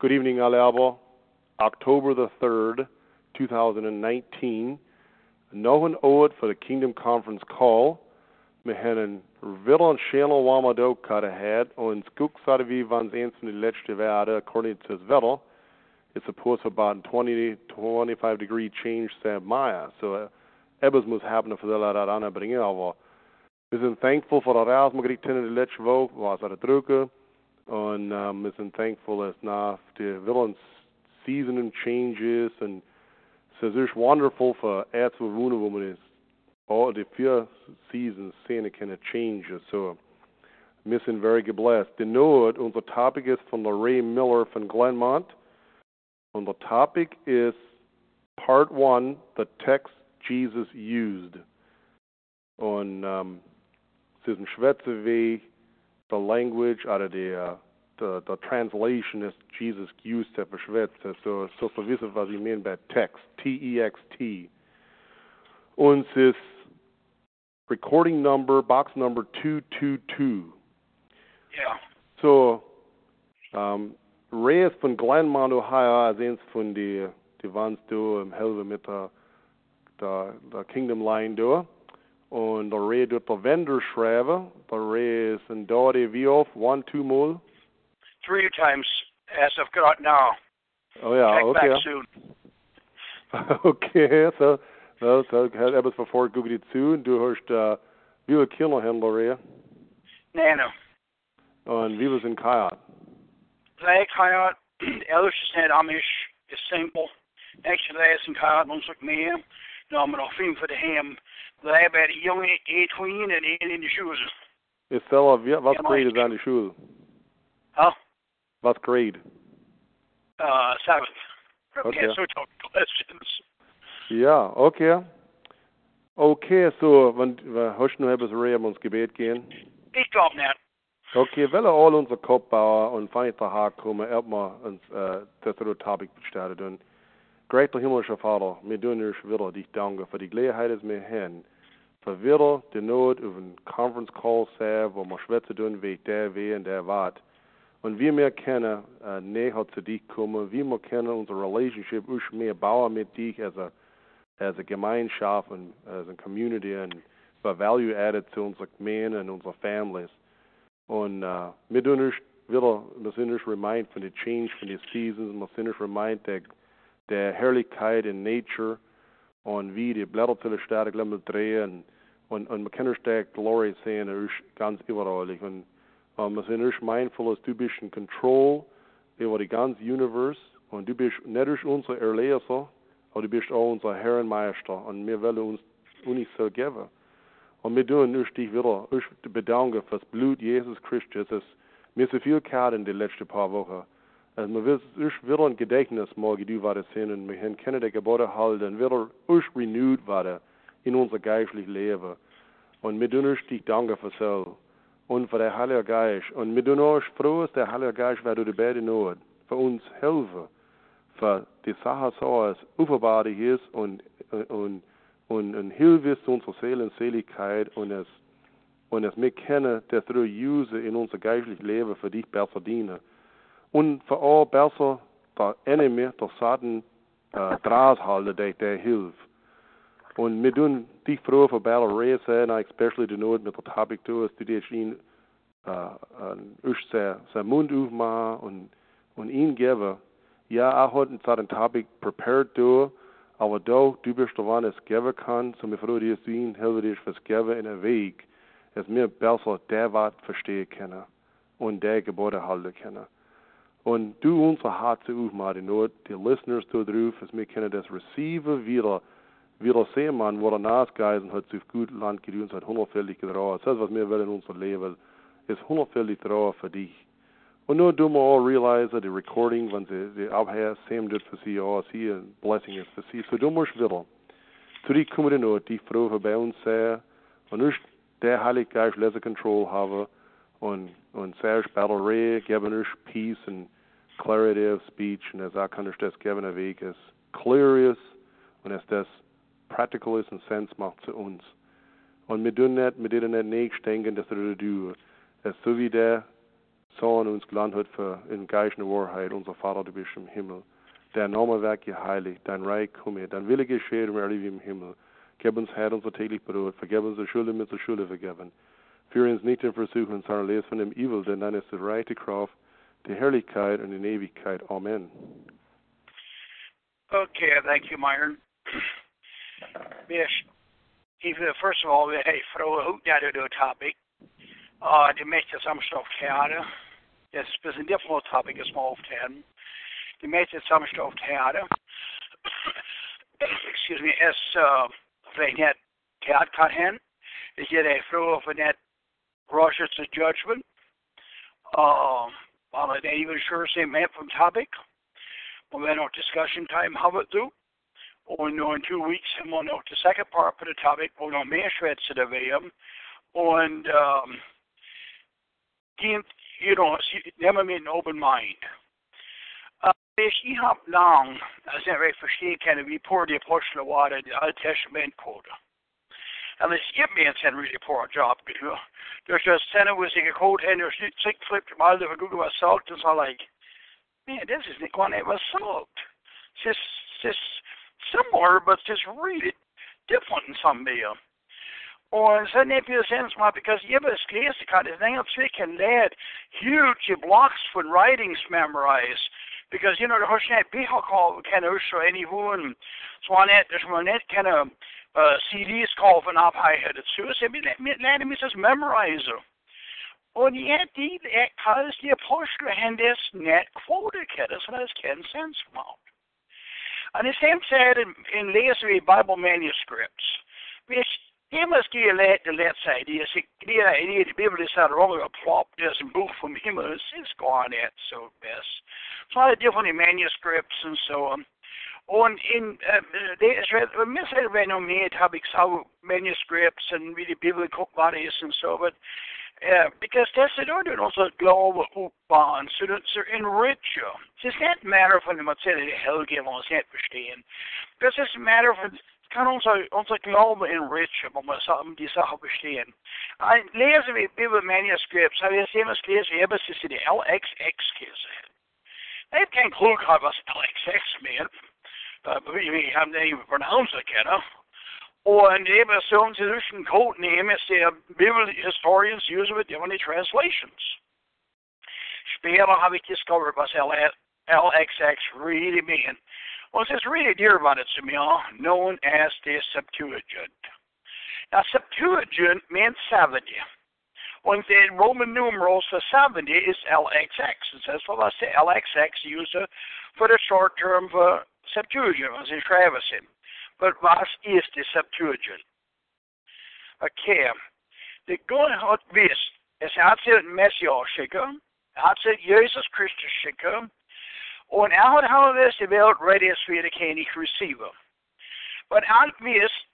Good evening, allemaal. October the 3rd, 2019. Nog een oud for the Kingdom Conference call. Hebben een channel wamado kada had on skook sada vi van eens van de laatste according to his vettel. It's supposed to about 20 25 degree change Sam Maya. So uh, ebbes muss haben für der dat anbringen, aber wir sind thankful for dat Raus, man kriegt in de letzte Woche, was er drucken. Und um, sind thankful as nach die Willens season and changes and so it's wonderful for er zu wohnen, wo ist. All the vier seasons sehen kann change. So wir sind very blessed. The note, unser Topic ist von Ray Miller von Glenmont. Und the topic is part one, the text Jesus used. Und um, es ist ein the language out of the uh, the, the translation is Jesus used to verschwätzt. So, so für wissen, was ich meine bei Text. T-E-X-T. Und es ist recording number, box number 222. Ja. So, um, Ray ist von Glenmont, Ohio, als eins von die, die waren du im Helve mit der, der, der Kingdom Line da. Und der Ray dort der Vendor schreiben. Ist in Dorde wie oft? One, two more? Three times as of got now. Oh ja, Check okay. back soon. okay, so, so, so etwas bevor die zu und du hörst, uh, wie viel Kilo haben Ray? Nano. Und wie wir sind Kajat. Zij kan elders net Amish is simpel. Next to that, and kan ons ook meer. Nou, maar nog veel voor de hem. Wij bij de jongen, eet queen en één in de shoes. Ist selber, wie, was Ja, grade Mike. ist an die Schule? Huh? Was grade? Uh, seventh. Okay. Yeah, so talk questions. Ja, okay. Okay, so, wenn, wir hörst nur etwas Ray, um uns Gebet gehen. Ik kom net. Okay, weil all unsere Kopfbauer und Feinde kommen, erstmal uns äh, das Topic gestartet. Greater himmlischer Vater, wir tun dir wieder dich danken für die Gelegenheit, dass wir haben. Für wieder die Not auf einen Conference Call sehen, wo wir schwätzen tun, wie der, wie und der wat. Und wie wir können äh, näher zu dich kommen, wie wir können unsere Relationship auch mehr bauen mit dich als a, als a Gemeinschaft und als a Community und für Value added zu unseren Gemeinden und unseren Families. Und uh, wir tun uns wieder, wir sind uns remind von der Change von den Seasons, wir sind remind der, der Herrlichkeit in Nature und wie die Blätter zu der Stadt drehen und, und wir können uns der Glory sehen, ganz überall. Und um, wir sind uns mindful, dass du bist in Control über die ganze Universe und du bist nicht durch unser Erlöser, aber du bist auch unser Herr und Meister und wir wollen uns uns so geben. Und wir tun uns dich wieder uns bedanken für das Blut Jesus Christus. Es mir so viel gehabt in den letzten paar Wochen. Also wir will uns wieder ein Gedächtnis morgen du war sehen und wir können die Gebote halten, wieder uns renewed werden in unser geistliches Leben. Und wir tun uns dich danken für so. Und für den Heiligen Geist. Und wir tun uns froh, dass der Heilige Geist wird durch beide Not für uns helfen. Für die Sache so, als aufgebaut ist und, und und ein Hilfe zu unserer Seelenseligkeit und es und es wir können das durch use in unser geistliches Leben für dich besser dienen. Und für all besser der Enemy, der Satan, äh, draus halten, der, der hilft. Und wir tun dich froh für Battle Race, und especially die Not mit der dass du dir ihn, äh, sein Mund aufmachen und, und ihn geben. Ja, auch heute hat ein Topic prepared du, aber da, du bist der der es geben kann, so mir froh, dass du ihn helfe dich fürs Geben in der Weg, dass wir besser der Wort verstehen können und der Gebote halten können. Und du unser Herz aufmachen, Not, die Listeners da drauf, dass wir können das receive wieder, wieder sehen, man, wo der Nasgeisen hat sich gut Land gedient, hat hundertfältig getragen. Das, was wir wollen in unser Leben, ist hundertfältig getragen für dich. Und nur du mal all realize, die Recording, wenn sie, sie abher, Sam dort für sie, oh, sie ein Blessing ist für sie. So du musst wieder. Zu dir kommen die für bei uns sehr, und nicht der Heilige Geist lässt Control haben, und, und Battle Ray, geben uns Peace und Clarity of Speech, und er sagt, kann ich das geben, der Weg ist clear ist, und es das practical ist und Sense macht zu uns. Und wir tun nicht, wir dürfen nicht nicht denken, dass wir das tun. Es ist so wie der, Sohn uns gelernt hat für in geistende Wahrheit, unser Vater, du bist im Himmel. Dein Name weg geheiligt, dein Reich komme, dein Wille geschehe, wie im Himmel. Gib uns Herr unser täglich Brot, vergib uns die Schulden mit der Schule vergeben. Führe uns nicht in Versuchung, sondern lese von dem Evil, denn dann ist die rechte Kraft, die Herrlichkeit und die Ewigkeit. Amen. Okay, thank you, Myron. Yes, even first of all, hey, throw a hoop down to a topic. Uh, die meeste samstoft hadden. Dat is best een difficult topic is maar over hadden. De meeste samstoft hadden. Excuse me, is uh, vrij net gehad kan hen. Is je de vrouw over net Russia's judgment. Uh, while not even sure same man from topic. We'll then our discussion time how it do. Nu in two weeks and we'll know the second part of the topic. We'll know mer schwätze der VM. Und um, you know, never med en open mind. Uh, hvis I har lang, altså jeg forstår, kan vi på det apostler var det Alt Testament kode. Eller skip me en really poor job, you du. There's just sender hvis jeg kode hen, og sigt flip dem aldrig, for du var salt, and so like, man, this isn't going to ever salt. It's just, just similar, but just really different in some way. Och sen är det sen som because Jibbas Klesikat is now taken led huge blocks for writings memorize. Because, you know, the Hoshet Bihakal kind of show any one Swanet, there's one net kind of uh, CDs called van op high headed suicide. Let me just memorize. Och det är det kallas det apostle hennes net kvoter så det kan sense about. And the same said in, in laser Bible manuscripts, which det måske let at let sig, det er, det er, det er det bibelske så roller og plop, det er som bog from himmel, it's gone at so best. So a different manuscripts and so on. Und in uh, det är missar vi nog med har vi så manuscripts and really biblical bodies and so but uh, because it order also global uppband så det så enrich you. Det är inte matter för man säger det helge man ska förstå. Because it's a matter for kan onze, onze glauben enrichen, om we die zaken bestehen. En lezen we Bijbel manuscripts, hebben we eens gelezen, we hebben ze de LXX gezegd. Hij heeft geen clue gehad wat LXX meant. Uh, we haben even pronounced kennen. Und eben so einen code name is the Bible historians use with different translations. Später habe ich discovered was LXX really meant. Well, it says, read it about it, Samuel, known as the Septuagint. Now, Septuagint means 70. When the Roman numerals for 70 is LXX. It says, well, that's the LXX used for the short term for Septuagint, as in Travising. But what is the Septuagint? Okay. Det går att visst, es hat sig Messias-skickar, hat sig Jesus skickar, Och now har this developed ready för det kan inte receiva. Men allt visst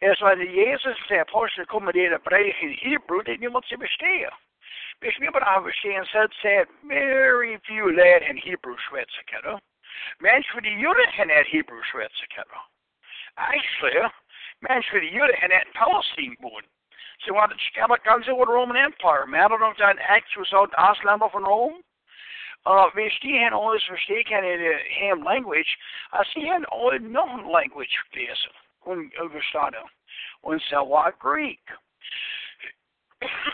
är så att Jesus till aposteln kommer det att brev in Hebrew, det ni måste förstå. Hvis vi bara har förstått så att säga very few lär en Hebrew kan Men för de jude är Hebrew svetsa kan Actually, men för de jude är Palestine born. Så vad det ska ganska with Roman Empire. Men de har acts was out Aslan från Rome. Uh, hvis de har noget forstikken i det ham language, altså de har noget known language læser, hun overstarter. Hun så var Greek.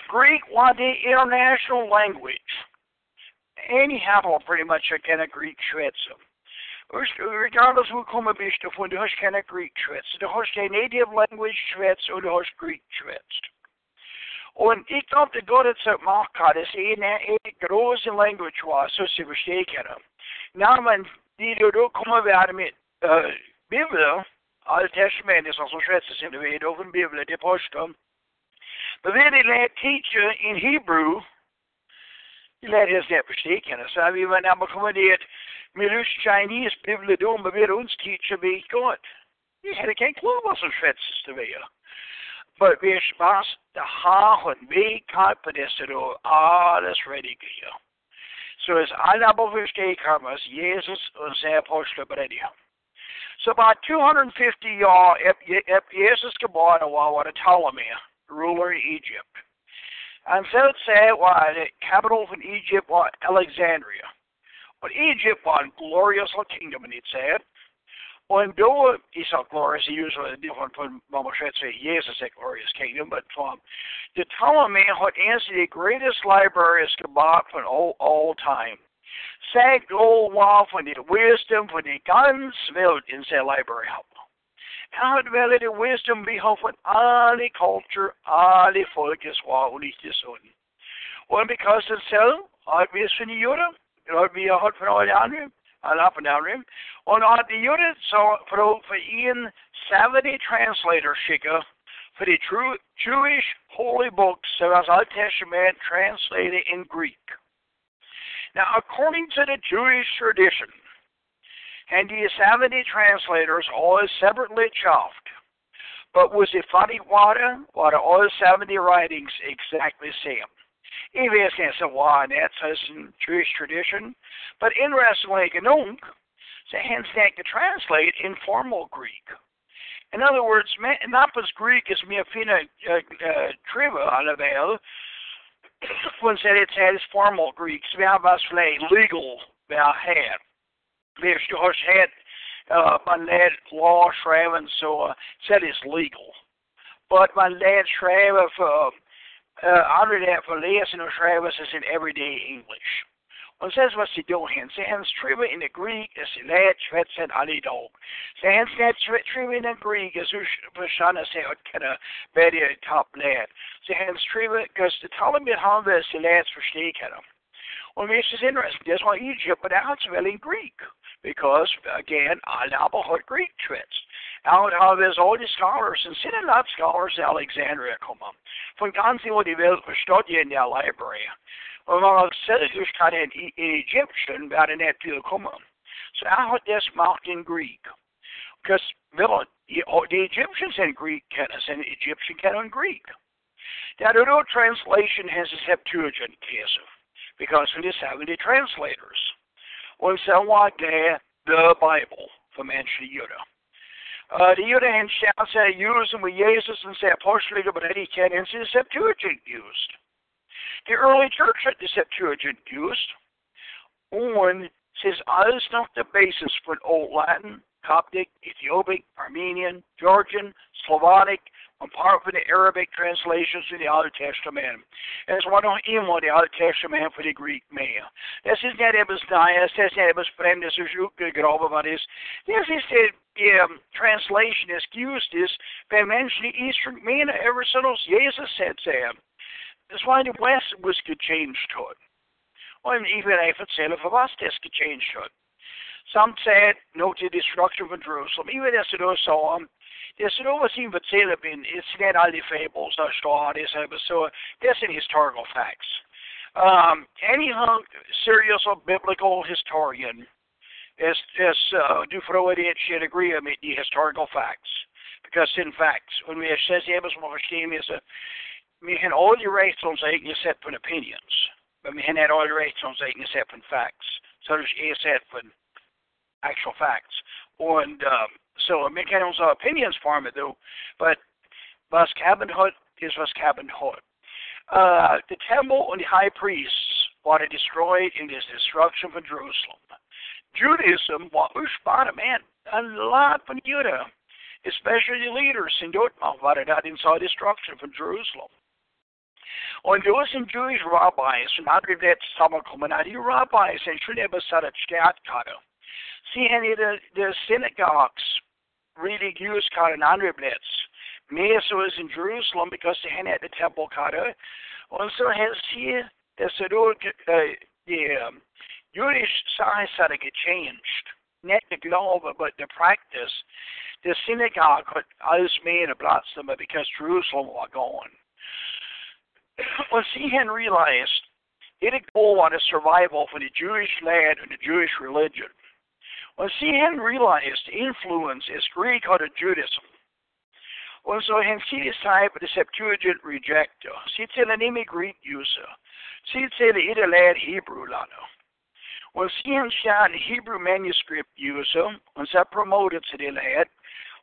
Greek was the international language. Anyhow, pretty much I can Greek schwätze. Regardless who kommer bist du von, du hast keine Greek schwätze. Du hast die native language schwätze und du hast Greek schwätzt. Und ich glaube, Gott hat es gemacht, dass er eine große Language war, so sie verstehen können. Na, wenn die da kommen werden mit äh, Bibel, Alte Testament ist also schätze sind wir auf der Bibel, die Apostel. Aber wenn die Lehrer teacher in Hebrew, die Lehrer es nicht verstehen können. So wie wenn aber kommen mit uns Chinese Bibel tun, aber wir uns teacher wie Gott. Ich hätte kein Clue, was ein Schwätze ist, wäre. But det har vi kan på det så då alles ready gear. Så is alla beviste kamas Jesus och sin apostel beredda. So about 250 years efter Jesus geboren var det Ptolemy, ruler i Egypt. And so it said, why, the capital of Egypt was Alexandria. But Egypt was a glorious kingdom, and it said. Och då i så glorious usually different from måste säga Jesus glorious kingdom, but um, the Ptolemy had answered the greatest library is bought from all, all time. Då var för the wisdom för the guns vilt in sin library help. How väl the wisdom be för all culture, all folkets var och lite sånt. Och because it's so, att vi är från juda, att vi har hört från andra, alla up and down rim. Och när det gjorde så för, för en 70 translator skicka för the true Jewish holy books som was Old Testament translated in Greek. Now, according to the Jewish tradition, and the 70 translators all separately chopped, but was the funny water, what all 70 writings exactly same? EVS can't say why that says in Jewish tradition, but interestingly, Ganunk, the that to translate in formal Greek. In other words, Napa's Greek is miafina uh, uh, triva alavel, when said it has formal Greek, svabasle legal had. There's just had uh, my dad law shraven, so uh, said it's legal. But my dad shraven for uh, under that for läsen och skriva is in everyday English. Och sen sie då hen, sie hans skriva in the Greek, es sie lät schwätzen alle dog. Sie hans lät skriva in the Greek, es us verstanden sig att kunna bättre top lät. Sie hans skriva, because the Talmud har det sie lät förstå kan. Och this is interesting, that's why Egypt, but now it's well in Greek. Because, again, alla har Greek tricks. Out of his the scholars, and sind lot scholars Alexandria kommen. Von ganz über die Welt in der Library. Und man hat selbst kann in, in Egyptian werden viel kommen. So er hat das gemacht in Greek. Because well, the Egyptians in Greek kennen, and Egyptian can kennen Greek. That other translation has a Septuagint case of, because of the 70 translators. War der the Bible för mänsklig juda. Uh, juda en chans att usa med Jesus and säga apostoliga but de kan inte Septuagint used. The early church had the Septuagint used. Und says alles not the basis for Old Latin, Coptic, Ethiopic, Armenian, Georgian, Slavonic, apart from the Arabic translations in the Old Testament. Es var nog inom det Old Testament för det Greek med. Det är när det bestämdes, det är det bestämdes hur utgravet var det. Det är det um, translation excused is by mänsklig Eastern menar ever since Jesus said så. That's why the West was good change to it. If it's selv for oss det ska change to it. Some said, no to destruction of Jerusalem. Even as it was so, det var sin vertellebin, it's not all the fables that står this so that's in historical facts. Um, any serious or biblical historian is is uh, du frågar should agree with the historical facts. Because in fact, when we says det är er som förstår er is a vi har aldrig rätt som egna sätt på opinions. Men vi har er aldrig rätt som egna sätt på facts. So det är sätt på actual facts. And um, so man kan ha opinions me though, but was Cabinhood is was Cabinhood. Uh, the temple and the high priests were destroyed in this destruction of Jerusalem. Judaism was ursprungligen man, a lot from Judah, especially the leaders in Dortmund, var det inside destruction from Jerusalem. Und du sind Jewish rabbis, und andere det sammankommen, die rabbis, and should have said a chat See, any of the, the synagogues really used Karananriblitz. Mesa was in Jerusalem because they had the temple Kara. Also has here the uh, the um, Jewish science had to get changed. Not the glove, but the practice. The synagogue had alles made a blasphemy because Jerusalem was gone. See, he realized it had go on a survival for the Jewish land and the Jewish religion. Well, see, realized influence is Greek out of Judaism. Han ser sig på Septuagint rejector. Se till en imi Greek user. Se till det lärd Hebrew lärare. Och se han Hebrew manuscript user och så promoted till det lärd.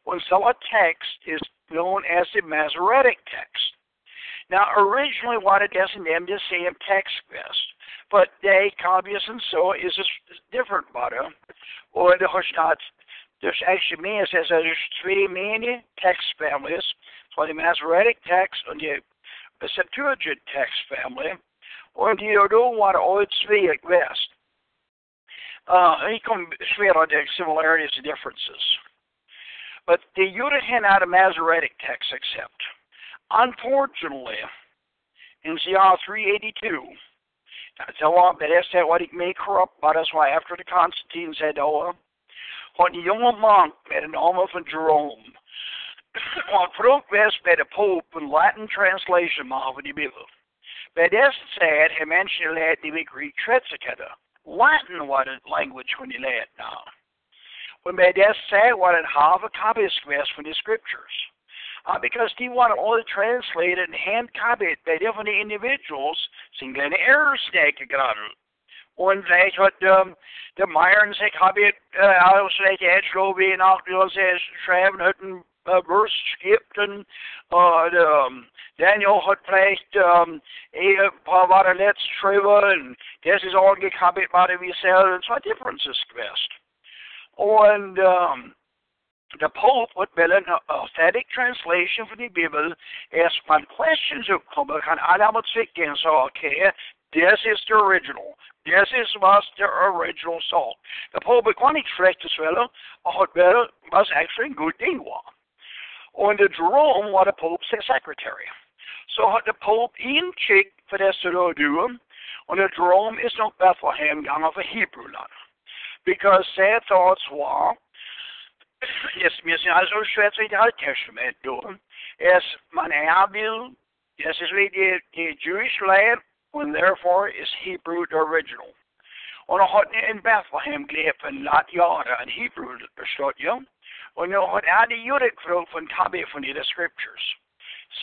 Och så text is known as the Masoretic text. Now, originally, what it in them the same text best, but they, Cabeus and so is a different, or the Hoshnat. There's actually means as there's three main text families for the Masoretic text and the Septuagint text family, och de då var åt Sveg West. Uh, he come straight on the similarities and differences. But the Yudahin out of Masoretic text except. Unfortunately, in Ziyah 382, that what he may corrupt, but that's why after the Constantine said, oh, when the young monk met an alma from Jerome, on frukt best by the Pope in Latin translation of the Bible. Bij deze tijd hij mensen leert die we Greek tretzen Latin was het language when he leert now. When bij deze tijd was het halve copies geweest van de scriptures. Uh, because he wanted all translated and hand copied by different individuals, sin kleine errors snaken geraden. Und vielleicht hat um, der Meier sich copied, uh, aus vielleicht Edge Lobby und auch die schreiben hatten, uh, verse skipped and uh, um, Daniel hat vielleicht um, ein paar Worte letzt geschrieben und das ist auch gekappelt worden wie selber. Es war Differences gewesen. Und um, the Pope would build an authentic translation for the Bible as man questions uppkommer kan alla mot stycken så okay, this is the original. This is was the original salt. The Pope kan inte fräcka svälja och har was actually en good thing var. Och Jerome var the Pope's secretary. Så the Pope in check för dessa då och the Jerome is not Bethlehem gånger för Hebrew Because their thoughts were yes, wir sind also schwätze i det Alte Testament då. Es man är vill, yes, is we the, Jewish land, and therefore is Hebrew the original. Och då har in Bethlehem glepen lat göra en Hebrew, förstått ju? Och nu har det judic från tabi från the scriptures.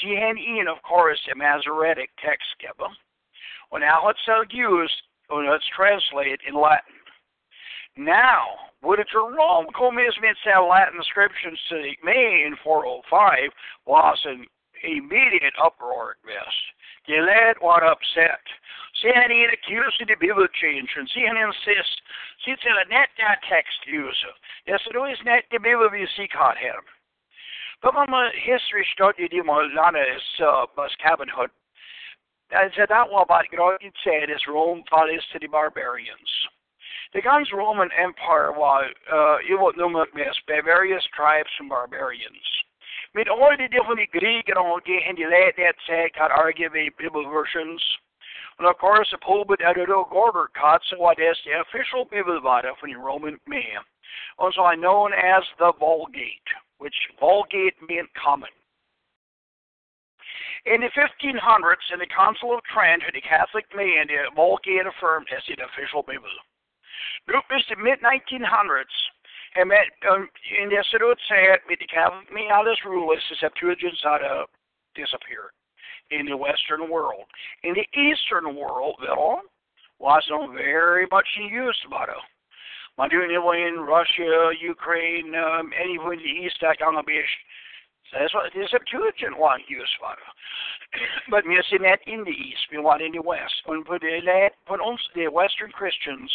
Sie haben ihn, of course, the Masoretic text given. Und now it's so used, and it's translated in Latin. Now, would it Jerome sent Latin inscriptions to me in 405 was an immediate uproar at best. Lad was upset. He accused the Bible change, and sen insist, sen till a net that text user. Yes, it is net the Bible vi sikat him. But when my history study di mo lana is uh, bus cabin hut. I said that was about it said is Rome follows to the barbarians. The Guns Roman Empire was uh, nummer by various tribes and barbarians. Med all de different Greek and all in the late that say got arguably Bible versions. And of course, the pulpit at the order cut so what is the official Bible Bible for the Roman man, also known as the Vulgate, which Vulgate meant common. In the 1500s, in the Council of Trent, the Catholic man, the Vulgate affirmed as the official Bible. Look, it's the mid-1900s, and met, um, in det ser ut så här med, med alles rulers, the Septuagints hade disappeared in the Western world. In the Eastern world, though, wasn't very much in use it. Man doing in Russia, Ukraine, um, anywhere in the East, that kan be that's what the Septuagint one used for. But we see that in the East, we want in the West. För, det, för oss, the Western Christians,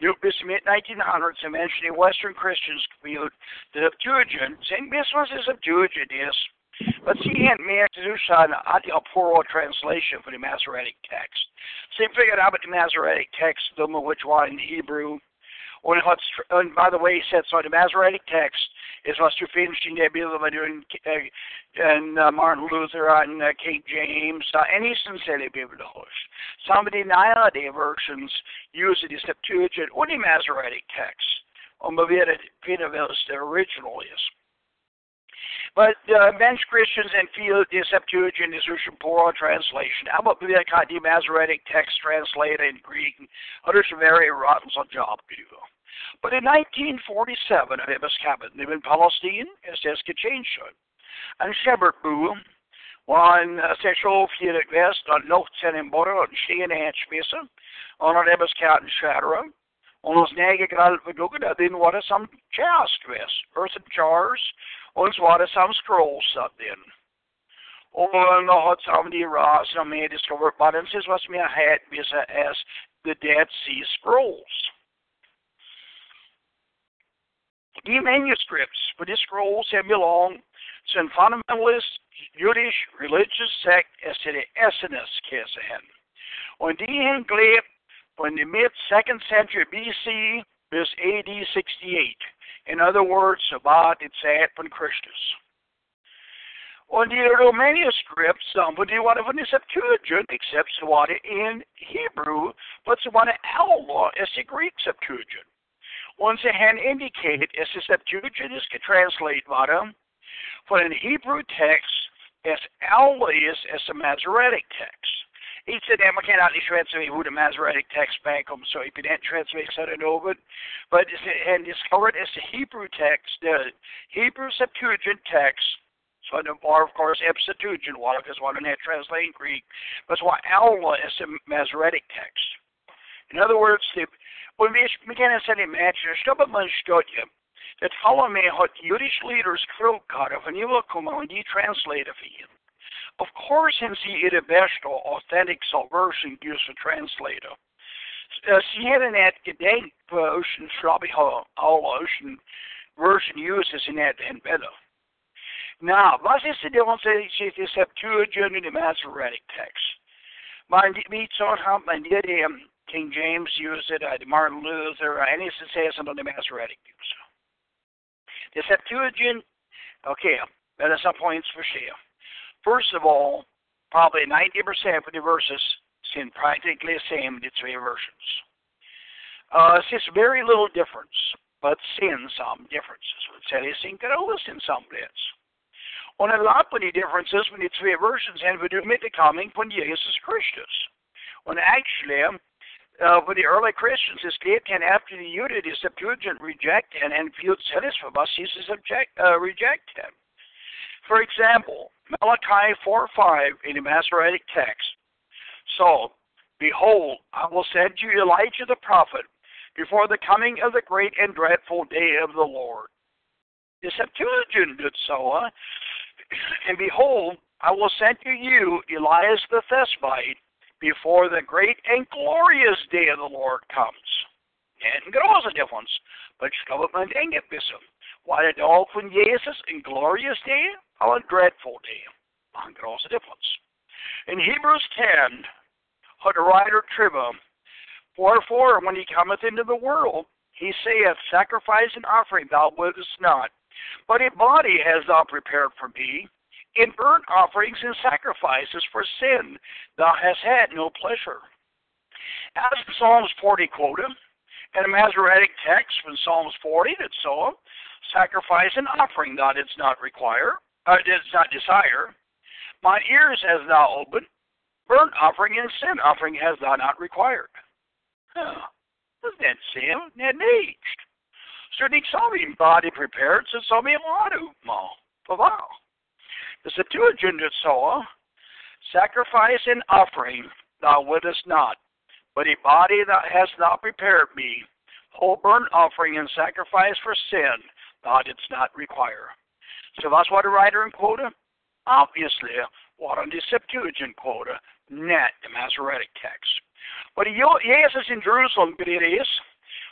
nu bis mid-1900s, eventually Western Christians viewed the Septuagint, this was the Septuagint is, but see and mer Sushan at the plural translation for the Masoretic text. So they figured out the Masoretic text, the which one in Hebrew, hat, und by the way, he said, so the Masoretic text is zu finden der Bibel in, in uh, Martin Luther and uh, King James, uh, any Some of the nowadays versions use the Septuagint or the Masoretic text. Wird finden, was Original is. But uh, many Christians and feel the Septuagint is a plural translation. How about the Masoretic text translated in Greek? Others are very rotten on job to do. But in 1947, det beskaffet nu in Palestine, es det change. En Shepherdbo var en sexual fjöret väst och låtsen en borre och sten hätspesa. Och när det beskaffet skära. Och hos näge grall för dugget, then var det som chast väst. Earthen jars. Och så var det som scrolls up in. Och nå har sammen de ras som är discovered bottoms is what me had as the Dead Sea Scrolls. The manuscripts for these scrolls have belonged to a fundamentalist Jewish religious sect as to the Essenes Kesehen. Und die gelebt from the mid second century BC bis AD 68. In other words, about the Zeit von Christus. Und die manuscripts, somebody one of them is Septuagint, except what in Hebrew, but one Allah is the Greek Septuagint. Und again indicated, as the Septuagint is translated worden, for in Hebrew text, as Allah is as a Masoretic text. He said that kan aldrig translate who the Masoretic text back om, so you didn't translate så det något. But and it's covered as the Hebrew text, the Hebrew Septuagint text, so the bar of course Septuagint one because one had translating Greek, but why Allah is the Masoretic text. In other words, the when we began to say match, stop man studie. Dat alle mij had Jüdisch leaders hadden van jullie komen en die translate for him. Of course, hence he is the best or authentic salvation used for translator. Uh, sie hebben het gedenkversion, glaube ich, alle Ocean version uses in that and better. Now, was is de difference tussen Septuagint en de Masoretic text? Maar wie zo'n hand, die um, King James used it, uh, Martin Luther, uh, any says something on the Masoretic use. The Septuagint, okay, that is some points for sure. First of all, probably 90% of the verses seem practically the same in the three versions. Uh, it's just very little difference, but sin some differences. Säger synkrolöst in some bits. Och en lot of the differences when the three versions and we do med coming from Jesus Christus. When actually, uh, when the early Christians escaped and after the unity Septuagint rejected and viewed sinners from us, Jesus object, uh, rejected. For example, Malachi 4 5 in the Masoretic text. So, behold, I will send you Elijah the prophet before the coming of the great and dreadful day of the Lord. The Septuagint did so, huh? and behold, I will send to you Elias the Thesbite before the great and glorious day of the Lord comes. and En große difference, but man man inget wissen. Why the dag von Jesus en glorious day how a dreadful day. Man große difference. In Hebrews 10, had the writer Tribba, Wherefore, when he cometh into the world, he saith, Sacrifice and offering thou wouldest not, but a body hast thou prepared for me. In burnt offerings and sacrifices for sin thou hast had no pleasure. As Psalms 40 quoted, and a Masoretic text from Psalms 40 that so, sacrifice and offering thou didst not require, uh, does not desire. My ears has thou opened, burnt offering and sin offering has thou not required. Huh. That sin, that aged. Så det saw me body prepared, så saw me ladu ma, pavao. The Septuagint saw, oh, sacrifice and offering thou wouldest not, but a body that hast thou prepared me, whole burnt offering and sacrifice for sin thou didst not require. So that's what the writer in quota? Obviously, what on the Septuagint quota, net the Masoretic text. But Jesus in Jerusalem, good it is,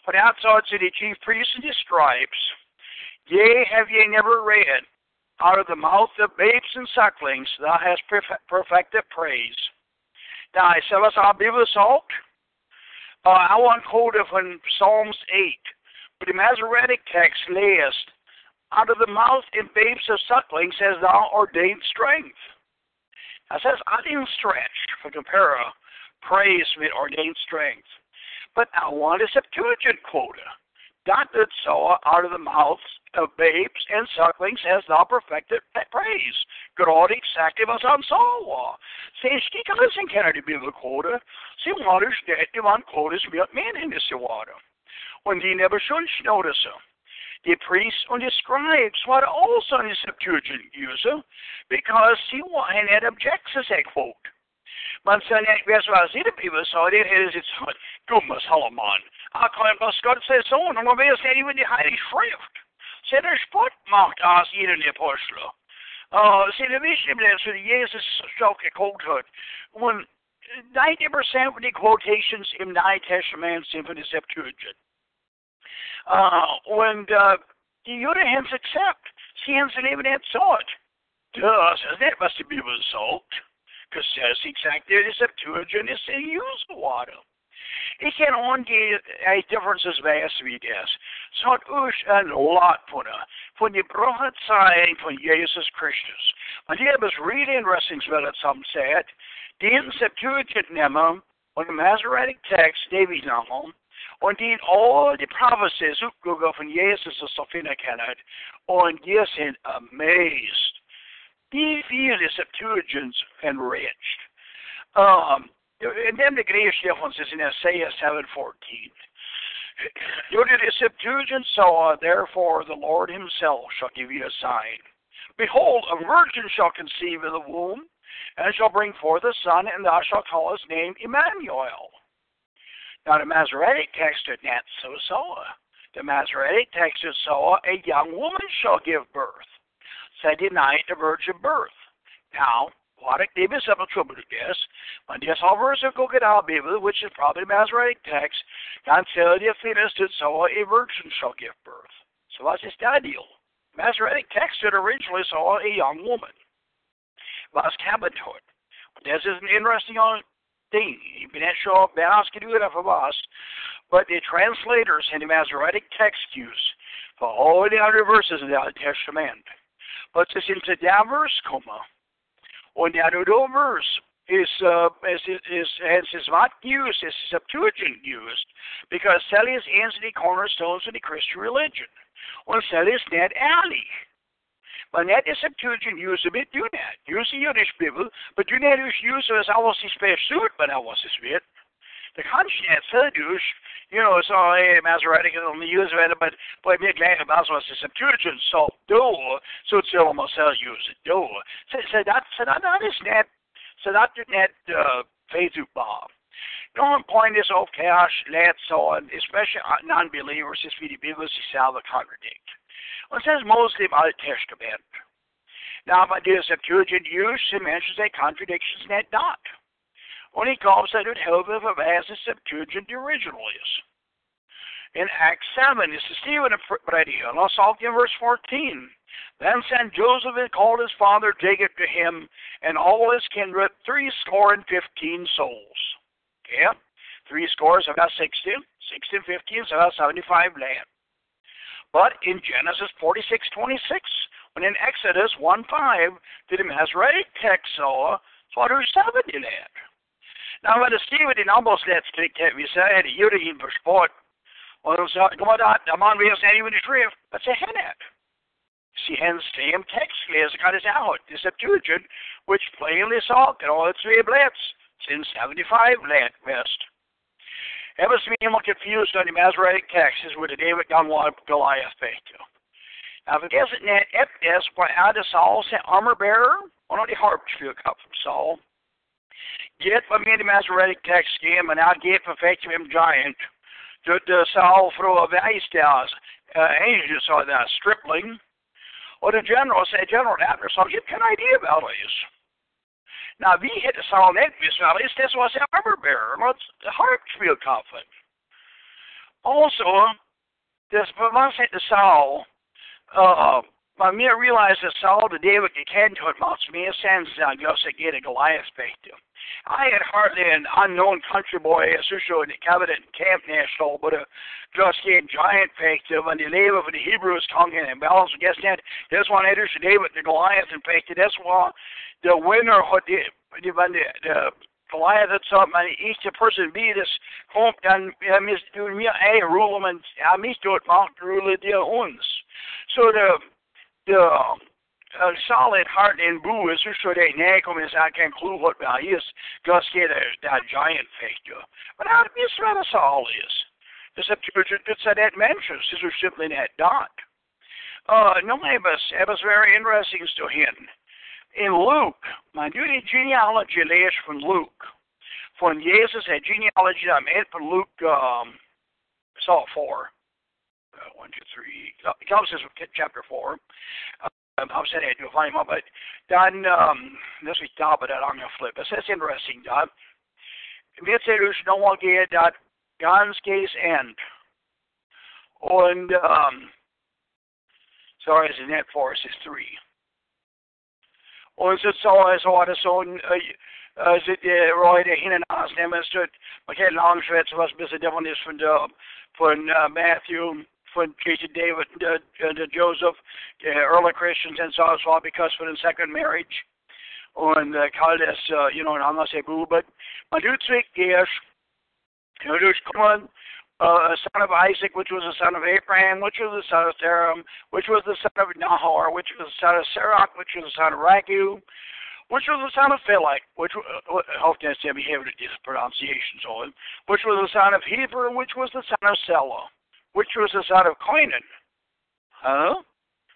but outside to the chief priests and the scribes, yea, have ye never read, out of the mouth of babes and sucklings thou hast perfected praise. Now, I say, let's all be salt. Uh, I want quote from Psalms 8, but the Masoretic text layest, out of the mouth and babes of sucklings has thou ordained strength. Now says, I didn't stretch for compare praise with ordained strength. But I want a Septuagint quota. Not that so out of the mouths of babes and sucklings has thou perfected praise. God exactly was on Sawa. Säg stickelsen kan det bli quota. Se waters det du man quotas med meningen i water. When the never should notice the priests and the scribes were also in the Septuagint user because he had objects to that quote. Man säger att vet vad sitter så det är sitt dumma Salomon. Han kan bara ska säga så när man vill säga det i Heilige Schrift. Så det spott macht aus ihnen die Apostel. Uh, see, de vision is for Jesus stoke quoted when 90% of the quotations in the New Testament sind von der Septuagint. Uh, und uh, die Juden haben es accept. Sie haben es eben erzählt. Das ist nicht, was die Bibel. Because ist exakt der Septuagint ist in use water. Ik kan ongeveer uh, differences wijs wie das. Så hat uns ein lot von der, von der Prophezeiung von Jesus Christus. Und die es really interesting, weil es haben sagt, den Septuagint nehmen und im Masoretic Text, David nehmen, und die all die prophecies uppgångar von Jesus så finna kallat, och de sind amazed. De viele Septuagints enriched. Um, the greatest difference is in Isaiah 7.14. You did the Septuagint saw, therefore the Lord himself shall give you a sign. Behold, a virgin shall conceive in the womb, and shall bring forth a son, and thou shalt call his name Emmanuel. Now the Masoretic text did not so. The Masoretic text saw a young woman shall give birth. So denied the virgin birth. Now, it us up attributed this, when this verse of Gogadal Bible, which is probably the Masoretic text, until the fetus did so a virgin shall give birth. So what's this ideal? Masoretic text did originally saw a young woman. Was Cabothood. This is an interesting thing. Ich bin nicht sure, wer ausgeführt hat für was, but the translators in the Masoretic text use for all the other verses in the Old Testament. But es sind der Vers kommen, und der Vers is uh, is is has is not used, is Septuagint used, because Sally is the cornerstones of the Christian religion. Und Sally is net ärlich. Men net is Septuagint used a bit do that. Use the Yiddish Bible, but do not use it as almost his best suit, but I was this bit. The conscience Sedus, you know, it's all a Masoretic and the use of it, but but me glad about was the Septuagint so do so it's almost use it do. So so that so that that is net so that did net uh Bob. The only point is of chaos, let's on, especially non believers, is for the Bible to salva contradict. Well, it says mostly about the Testament. Now, by the Septuagint use, it mentions a contradictions net not. When he it held of as Septuagint original is. In Acts 7, this is Stephen read here. And also in verse 14. Then sent Joseph and called his father Jacob to him, and all his kindred, three score and fifteen souls. Okay? Three scores, about 16. 16, 15, so about 75 land. But in Genesis 46, 26, when in Exodus 1, 5, did the Masoretic text saw 470 land. Nou, wat de Stephen in Amboslet strikt hebben, we zeiden, jullie in versport. Och de sa, kom dat, de man vet sen even i skrift, vad säger henne? See, hence same text läser kan det out, the Septuagint, which plainly saw that all its three blats, since 75 land west. Ever seen him confused on the Masoretic texts with the David Goliath factor. Now, if it isn't that, if this, why out of Saul's armor bearer, one of the harps flew up from Saul, Get med i Masoretic text game and I'll get perfect him giant. Det, det sa från Väisters uh, angel sa that stripling. Och the general said, General Abner, so get an idea about this. Now, vi hit the Saul Nedvis Valley, this was the armor bearer, not the Hartsfield coffin. Also, this man said to Saul, uh, man mer realized att Saul och David kan ta ett massor mer sens än just att get a Goliath back I had hardly an unknown country boy as associated in the cabinet in Camp National, but a just a giant factive and the name of the Hebrews tongue and balance against that. This one enters David the Goliath and facted. That's one, the winner what the the, the Goliath had something and each person be this kommt dann mis du mir ei rule man ja mich dort macht rule dir uns. So the the Charlotte Hart en boer, så skulle det clue what kan klura vad just gastar that giant figure. But how do run us all is. This up to it's at that mention this is simply that dot. Uh, no, it was, it was very interesting to him. In Luke, my new genealogy is from Luke. From Jesus genealogy, I'm at from Luke, um, Saw 4. Uh, one, two, three. It comes from chapter 4. Um, I'm saying I do a funny anima, but dan um, this is da, but that I'm gonna flip. It's that's interesting, da. Wir sehen uns nochmal get da ganz case end. And um, sorry, as in that forest is three. Und so as what is on? Uh, das so ein äh, sind die Leute hinten ausnehmen, es tut, man kann it. Uh, schwätzen, uh, was ein bisschen davon ist von der, von Matthew von J.T. David, uh, uh, Joseph, uh, early Christians and so on, because for the second marriage. Und äh, kall das, äh, you know, ein anderes Hebrew, but man tut sich erst, durch kommen, uh, son of Isaac, which was the son of Abraham, which was the son of Saram, which was the son of Nahor, which was the son of Serach, which was the son of Ragu, which was the son of Philip, which uh, hope that's the pronunciation on, which was the son of Heber, which was the son of Selah which was the son of Coinan? Huh?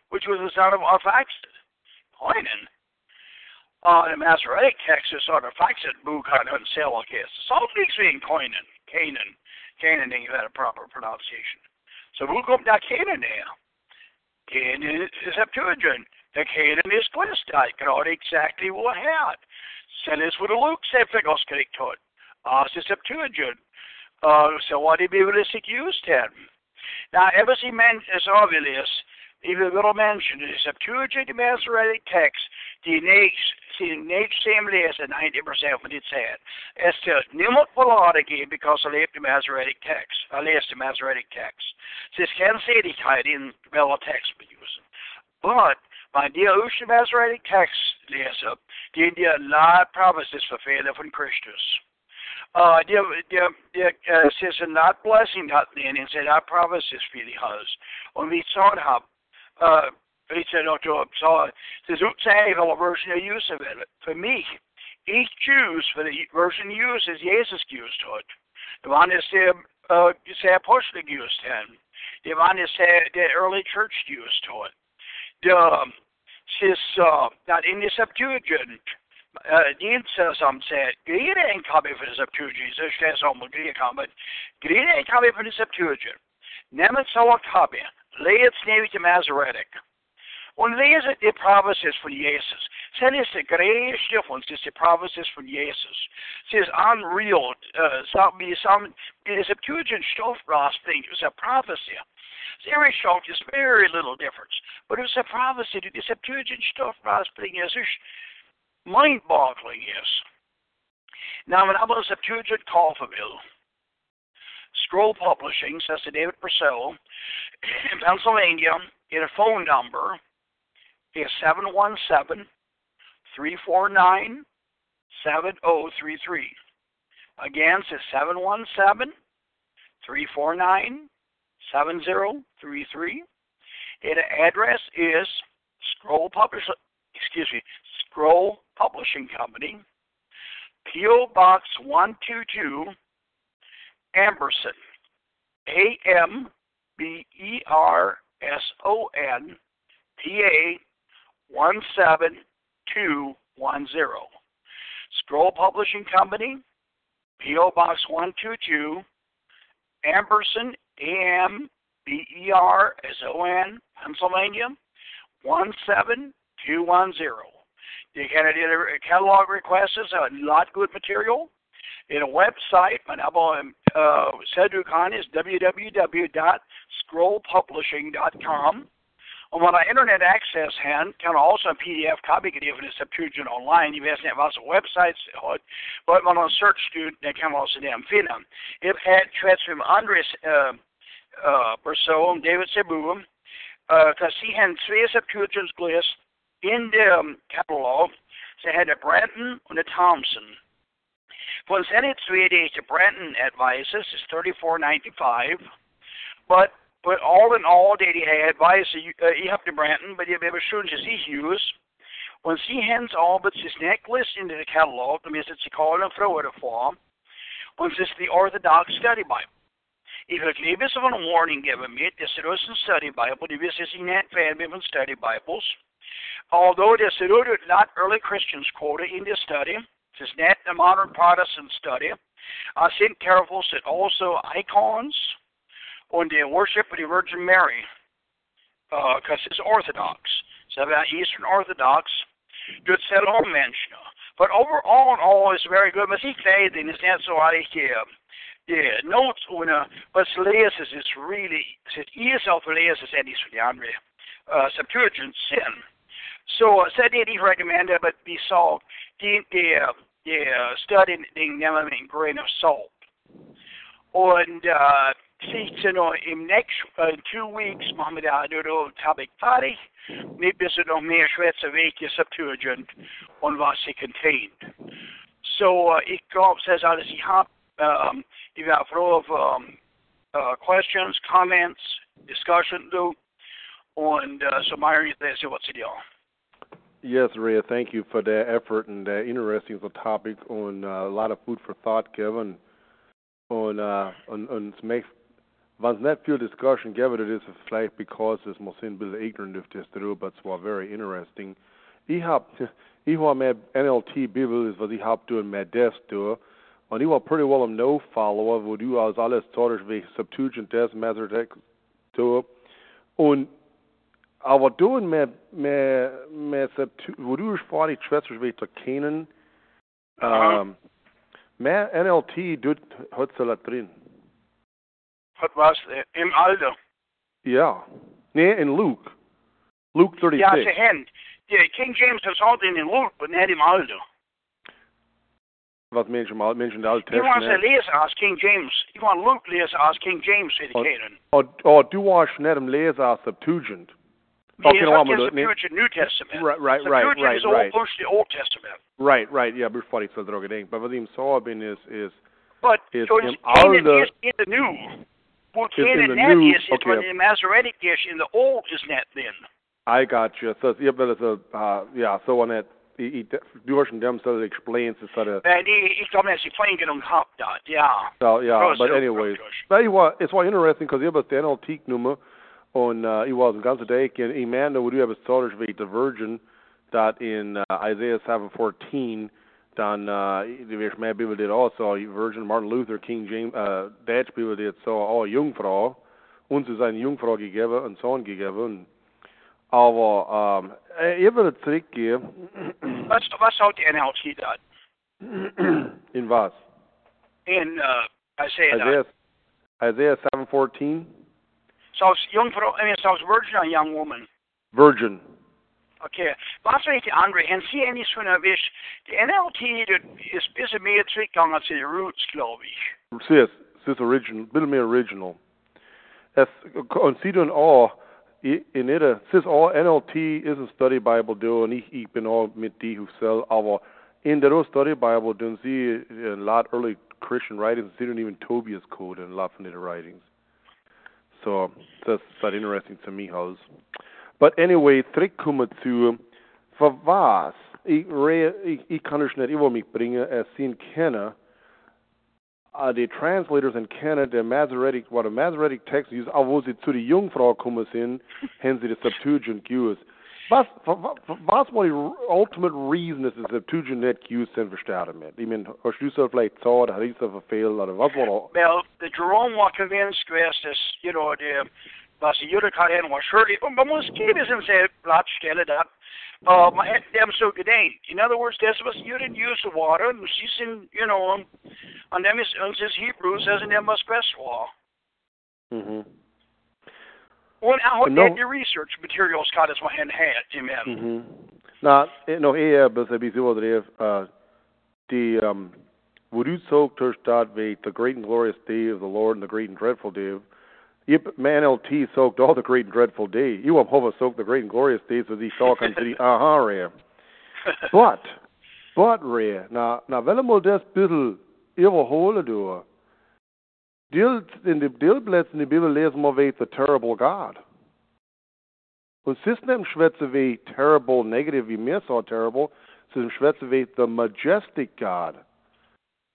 Which was the son of Arphaxad? Coinan. Uh, the Masoretic text is sort of Faxad, Bukan, and Selakis. So it's being Coinan, Canaan. Canaan ain't that a proper pronunciation. So come to Canaan now? Canaan is Septuagint. The Canaan is Quistai, not exactly what had. Sen is what Luke said, Figos Kriegtot. Uh, it's Septuagint. Uh, so what did be Biblistic use then? Now, ever see men as obvious, even little mentioned in the Septuagint Masoretic text, the next the next same as 90% vad det säger. Efter nimot polarigy because of the Masoretic text, I läste the Masoretic text. Så det kan se det här i en väl text. But, my dear Usha Masoretic text det är det la promises för fäder från Kristus. Uh, det, det, det uh, ses en blessing att den said, I promise this for the hus. Och vi sa det här, uh, vi sa då till så det utsäger hela version of use of it. För mig, each Jews för the version use is Jesus used to it. Det var det ser, uh, ser apostolic used ten. Det var det ser the early church used to it. Det ses, uh, not in the Septuagint, uh, som säger, grejen kommer från Septuagint, så det som grejen kommer. Grejen kommer från Septuagint. Nämmet så kommer, ledet ner till Masoretic. Und lese die Promises von Jesus. Sen die größte von ist die Promises von Jesus. Es ist unreal. Uh, some, some, the Septuagint Stoffrasting is a prophecy. Very short, is very little difference. But it's a prophecy. To the Septuagint Stoffrasting is mind-boggling is. Now, when I was at Puget Coffeyville, Scroll Publishing, says to David Purcell, in Pennsylvania, get a phone number is 717 349 7033. Again, it's 717 349 7033. The address is Scroll Publishing, excuse me, Scroll Publishing Company, P.O. Box 122, Amberson, A M B E R S O N P A 17210. Scroll Publishing Company, P.O. Box 122, Amberson, A M B E R S O N, Pennsylvania 17210. You can catalog requests, a lot good material. In a website, mein aber uh, Sedrukan is www.scrollpublishing.com. Und wenn Internet Access kann man also ein PDF copy geben in Septuagint online. Ich weiß nicht, was Websites but aber wenn man Search dann kann man also dem finden. Habe jetzt mit Andres uh, uh, Person, David Sebu, uh, dass sie haben zwei Septuagints gelesen, in dem Katalog, sie hatte Brenton und a Thomson. Von seine zwei, die Brenton advices is thirty-four ninety-five, but but all in all, did he have advice, uh, ich habe Brenton, but ich habe schon sie Hughes. Und sie haben aber das necklace into the catalog, damit sie callen und Frau davor. Und es ist die Orthodox Study Bible. Will gleich bisschen von Warning geben mit, das ist ein Study Bible, die wissen, sie nicht Fan von Study Bibles. Although it is not early Christians quoted in this study, it is not a modern Protestant study. I think careful that also icons on the worship of the Virgin Mary, because uh, it's Orthodox. så about Eastern Orthodox, good set om människorna. But overall and all is very good. Musikklädning is not så att det det notes under vad läses is really sitt ESL för läses är det andra uh, Septuagint sin. Så så det de recommended but vi sa det det det studied den nämner med en grain of salt. Und uh, sitzen noch im next uh, two weeks machen wir da då topic fertig. Mit bisschen noch mehr Schwätze Wege Septuagint und was sie contained. So uh, ich glaube, says alles ich habe um, if you have a flow of um, uh, questions, comments, discussion do. And uh, so, Myron, that's what's the deal. Yes, Ray, thank you for that effort and that interesting topic on uh, a lot of food for thought, Kevin. On uh, on on make Van's net veel discussion gaven het is vielleicht because it's een beetje ignorant of this through, but it's very interesting. Ik heb, ik heb met NLT Bibel is wat ik heb doen met des door. Und ich war pretty well im No-Follower, wo du als alles zorgst wie Septuagint des, Masoretic, so. Und, aber du mit, mit, mit Septu, wo du vor die Schwester wie zu kennen, ähm, mehr NLT, du hat da drin. Hat was, im Alter? Ja. Nee, in Luke. Luke 36. Ja, zu Hand. Yeah, King James has all in Luke, but not im Alter. Wat mensen mal mensen de You want to lezen als King James. You want Luke lezen als King James educated. Oh, oh, oh, du was net hem lezen als Septuagint. Okay, yes, okay, Septuagint New Testament. Right, right, right, right, is right. The Old Testament. Right, right, yeah, blir fattigt så drog det But vad de sa ben is is But is so in Canaan the, is in the new. In Canaan the that new, is, is okay. what the Masoretic dish in the old is not then. I got you. So yeah, but it's a uh, yeah. So on that, he, he, du hast dem so explains it sort of. And he, he told me as he playing it on top dot, yeah. So yeah, but anyways, but it was it's well interesting because jag bestämde antik nummer och uh, it was ganska dag in i man då du have a storage vid the virgin that in uh, Isaiah 7:14 dan uh vet med people did also virgin Martin Luther King James uh Dutch people did so all Jungfrau uns ist eine Jungfrau gegeben und Sohn gegeben aber um ich will zurückgehen Was, was sagt die NLT dort? in was In uh, Isaiah Isaiah. Isaiah 7:14 It's young for, I mean, so it's virgin or young woman. virgin Okay. Was weet die andere? En zie je niet zo naar wist. De NLT dat is beetje meer teruggegaan til de roots, geloof ik. Sis, sis original, little more original. Es considering all in it, sis all NLT is a study Bible do, and ich, ich bin all mit die who sell, aber in der study Bible doen sie a lot early Christian writings, sie don't even Tobias code and a lot from the writings. So that's that interesting to me, house. But anyway, terugkomen zu, für was? Ich, re, ich, ich kann es nicht über mich bringen, es sind kennen, uh, die Translators in Canada, der Masoretic, what a Masoretic text use, auch wo sie zu der Jungfrau kommen sind, haben sie die Septuagint used. Was, was, war die ultimate reason, dass die nicht used sind, verstanden mit? Ich meine, hast du so vielleicht Zeit, hat ich so verfehlt, oder was war Well, the Jerome was convinced was das, you know, der, was die Juden kann was schuldig. Und man muss sind sie Blattstelle da. Uh, man hat dem so gedenkt. In other words, das was Juden use the water, und sie sind, you know, und dem ist, uns ist Hebrew, says in dem was best war. Mhm. Und auch No. your research materials man hat, amen. Mhm. Na, nog eer, zo dreef, uh, die, um, wo du zog ter staat weet, the great and glorious day of the Lord and the great and dreadful day of, Yep, man LT soaked all the great and dreadful day. You won't hova soak the great and glorious days with these talk on city, aha, rare. But, but, rare, na, na, wel mal das bissel überholen du. De deelblats in de Bibel lesen wir wie the terrible God. Und es ist nicht Schwätze wie terrible, negative, wie mir so terrible, es ist Schwätze wie the majestic God.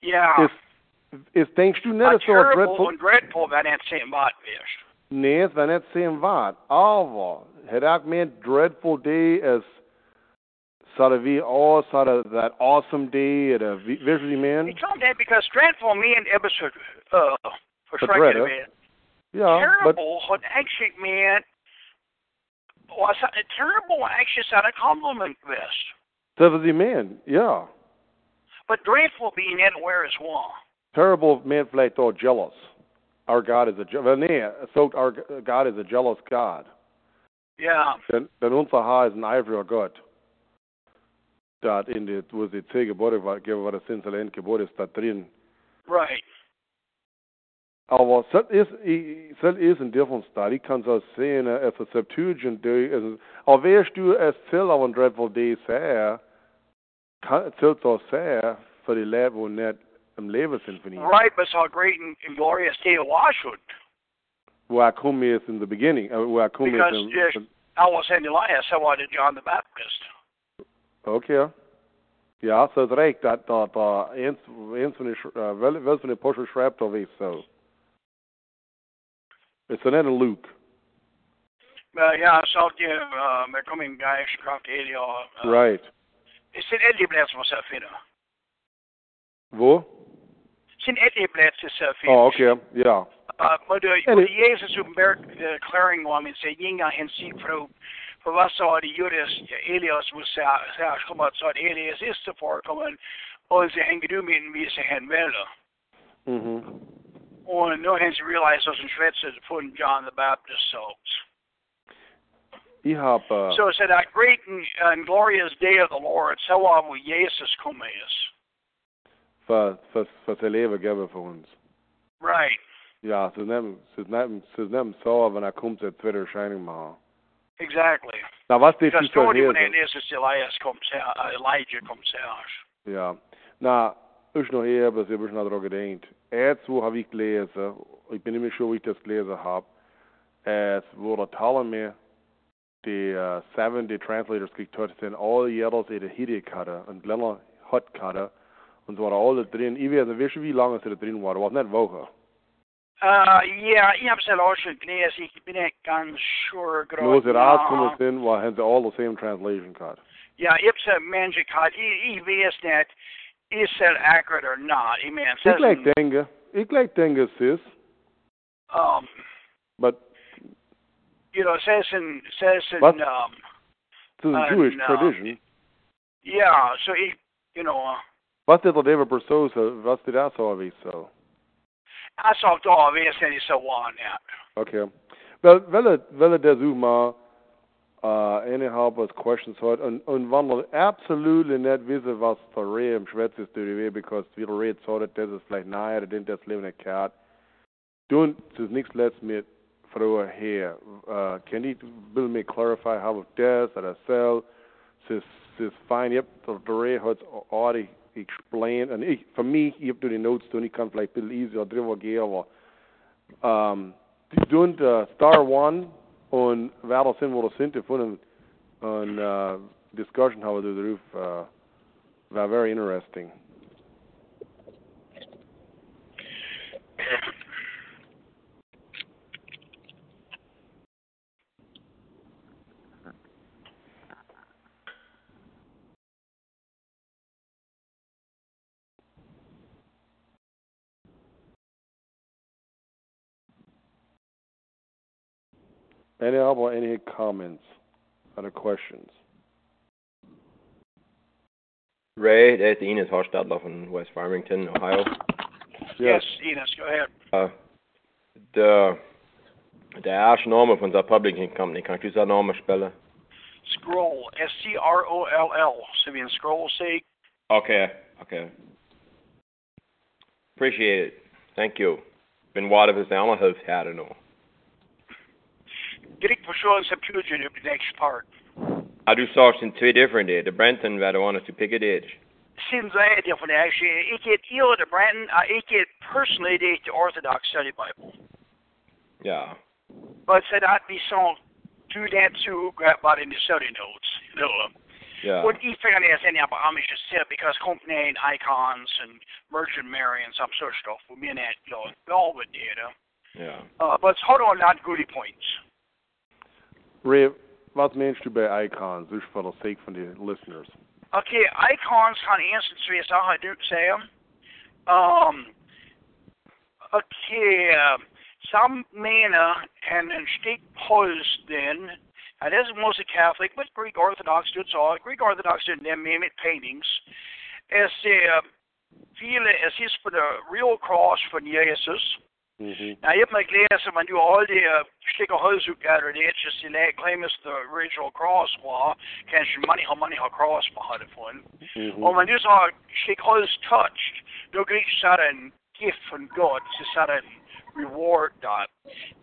Ja. Ist, ist, denkst du nicht, a es so dreadful, und dreadful, wenn er sehen was wirst. Nee, es war nicht sehen wat. Aber, het ook meer dreadful day as sort wie all sort of that awesome day at a visually man. He told that because dreadful mean it was uh, verschrikkelijk. hè? Ja, but Terrible had actually meant was het terrible actually at a compliment. Det var de men, ja. But dreadful being anywhere as well. Terrible men flat or jealous. Our God is a je- well, nee, so our God is a jealous God. Yeah. Den, den unser Haar ist ein eifriger Gott. Dat in det, wo sie zehn Gebote war, geben, was das allein Gebote ist da drin. Right. Aber das ist, i- das ist ein Difference da. Ich kann so sehen, es ist Septuagint, ist, aber wärst du es zählt auf ein dreadful day sehr, kann, zählt so sehr für die Leute, wo nicht im Leben sind von ihm. Right, but so great and, glorious day of Washwood. Wo er kommen ist in the beginning, äh, er kommen ist Because, in, yes, I was in Elias, so I did John the Baptist. Okay. Ja, så är det rätt att att att ens ens från det väl väl från det Porsche schreibt av is så. It's an en Luke. Uh, yeah, att jag, uh, med coming guy, kraft Elia. Uh, Right. Sin elgeblad som så fina. Wo? Sin elgeblad till så fina. Oh, okay. Ja. Uh, men det, Ja, och det- Jesus uppenbarelsen om en sig inga hänsyn för för vad sa det Judas Elias vill säga så här kommer att så att Elias är så förekommen och så hänger du med en visa hen väl. Mhm. Och nu har han realized att han svetsar på John the Baptist. Ich hab uh, So it said that great and, and glorious day of the Lord, så har vi Jesus kommer. för för för det leva geben för oss. Right. Ja, så nem så nem så nem så när kommer till Twitter shining ma. Exactly. Na was det Because nobody when it is is Elias comes out, uh, Elijah comes out. Ja. Na, ich noch hier, aber ich bin noch dran gedenkt. Jetzt, wo habe ich gelesen, ich bin nicht mehr sure, wie ich das gelesen habe, es wurde talen mir, die uh, seven, die Translators gekriegt sind alle jedes der Hide-Karte, und kleiner Hot-Karte, und so waren alle drin. Ich weiß nicht, wie lange sie da drin waren, was nicht Woche. Uh, yeah, ich habe es auch schon gelesen. Ich bin nicht ganz sure gerade. Nur sie Ja. rausgekommen sind, war, haben sie all the same translation card. Ja, ich habe es Menschen gehabt. Ich, ich weiß nicht, ist that accurate or not. Ich meine, es Ich ist gleich ein, denke, ich gleich denke, um, but you know, it says in, says in, What? um, it's a Uh, Jewish no. tradition. yeah, so ich, you know, uh, Was det David Bercot så, was det där så vi så. jag sa då, vet jag inte så var det. Okay. Wel, wel, wel der Zuma, uh, anyhow, was questions hat, und, und wir absolut nicht wissen, was der Reh im Schwätz ist, Weh, because wie der Reh sagt, das ist vielleicht nahe, das ist das Leben der Kat. Du, es ist nichts letzt mit Frau her. Uh, can you will me clarify how of das, oder sell, es ist, es ist fein, yep, der, der Reh hat already explained, und ich, für mich, ich hab du die Notes tun, ich kann vielleicht ein bisschen easier drüber gehen, aber, um, doen uh, Star One und das sind, wo das sind, von een uh, discussion haben wir darüber, uh, war very interesting. Any other any comments, other questions? Ray, det är Ines Harstadler från West Farmington, Ohio. Yes, Ines, go ahead. Uh, det, det är nummer från The Publishing Company. Kan du säga nummer spela? Scroll, S-C-R-O-L-L, så vi en scroll sig. Okay, okay. Appreciate it. Thank you. Been what of his alla have had no. Direkt Septuagint upp the next part. I do saw in two different days. The Brenton that I wanted to pick a date. Sinds är det från actually, ik het heel de Brandon, uh, ik het personally det the Orthodox Study Bible. Yeah. But said I'd be so do that too, grab out in the study notes. You know, Yeah. What you figure is any about Amish is said because company and icons and Virgin Mary and some sort of stuff be in that, you know, all with data. Yeah. Uh, but hold on, not goody points. Ray, wat meinst du bei Icons, just for the sake von the listeners? Okay, icons kan instances I do say Um, okay, uh, some mena and en stik posten And this is mostly Catholic, but Greek Orthodox do it all. Greek Orthodox do them mimic paintings. As uh, viele, es ist for the real cross for Jesus. Mhm. Now, glæder sig, man jo all det stikker holdsugatter, det er ikke just i claims the original cross var, kanskje money har money har cross har det for en. Mhm. Og man så stik holds touched, då gik så en gift from God, så så en reward der.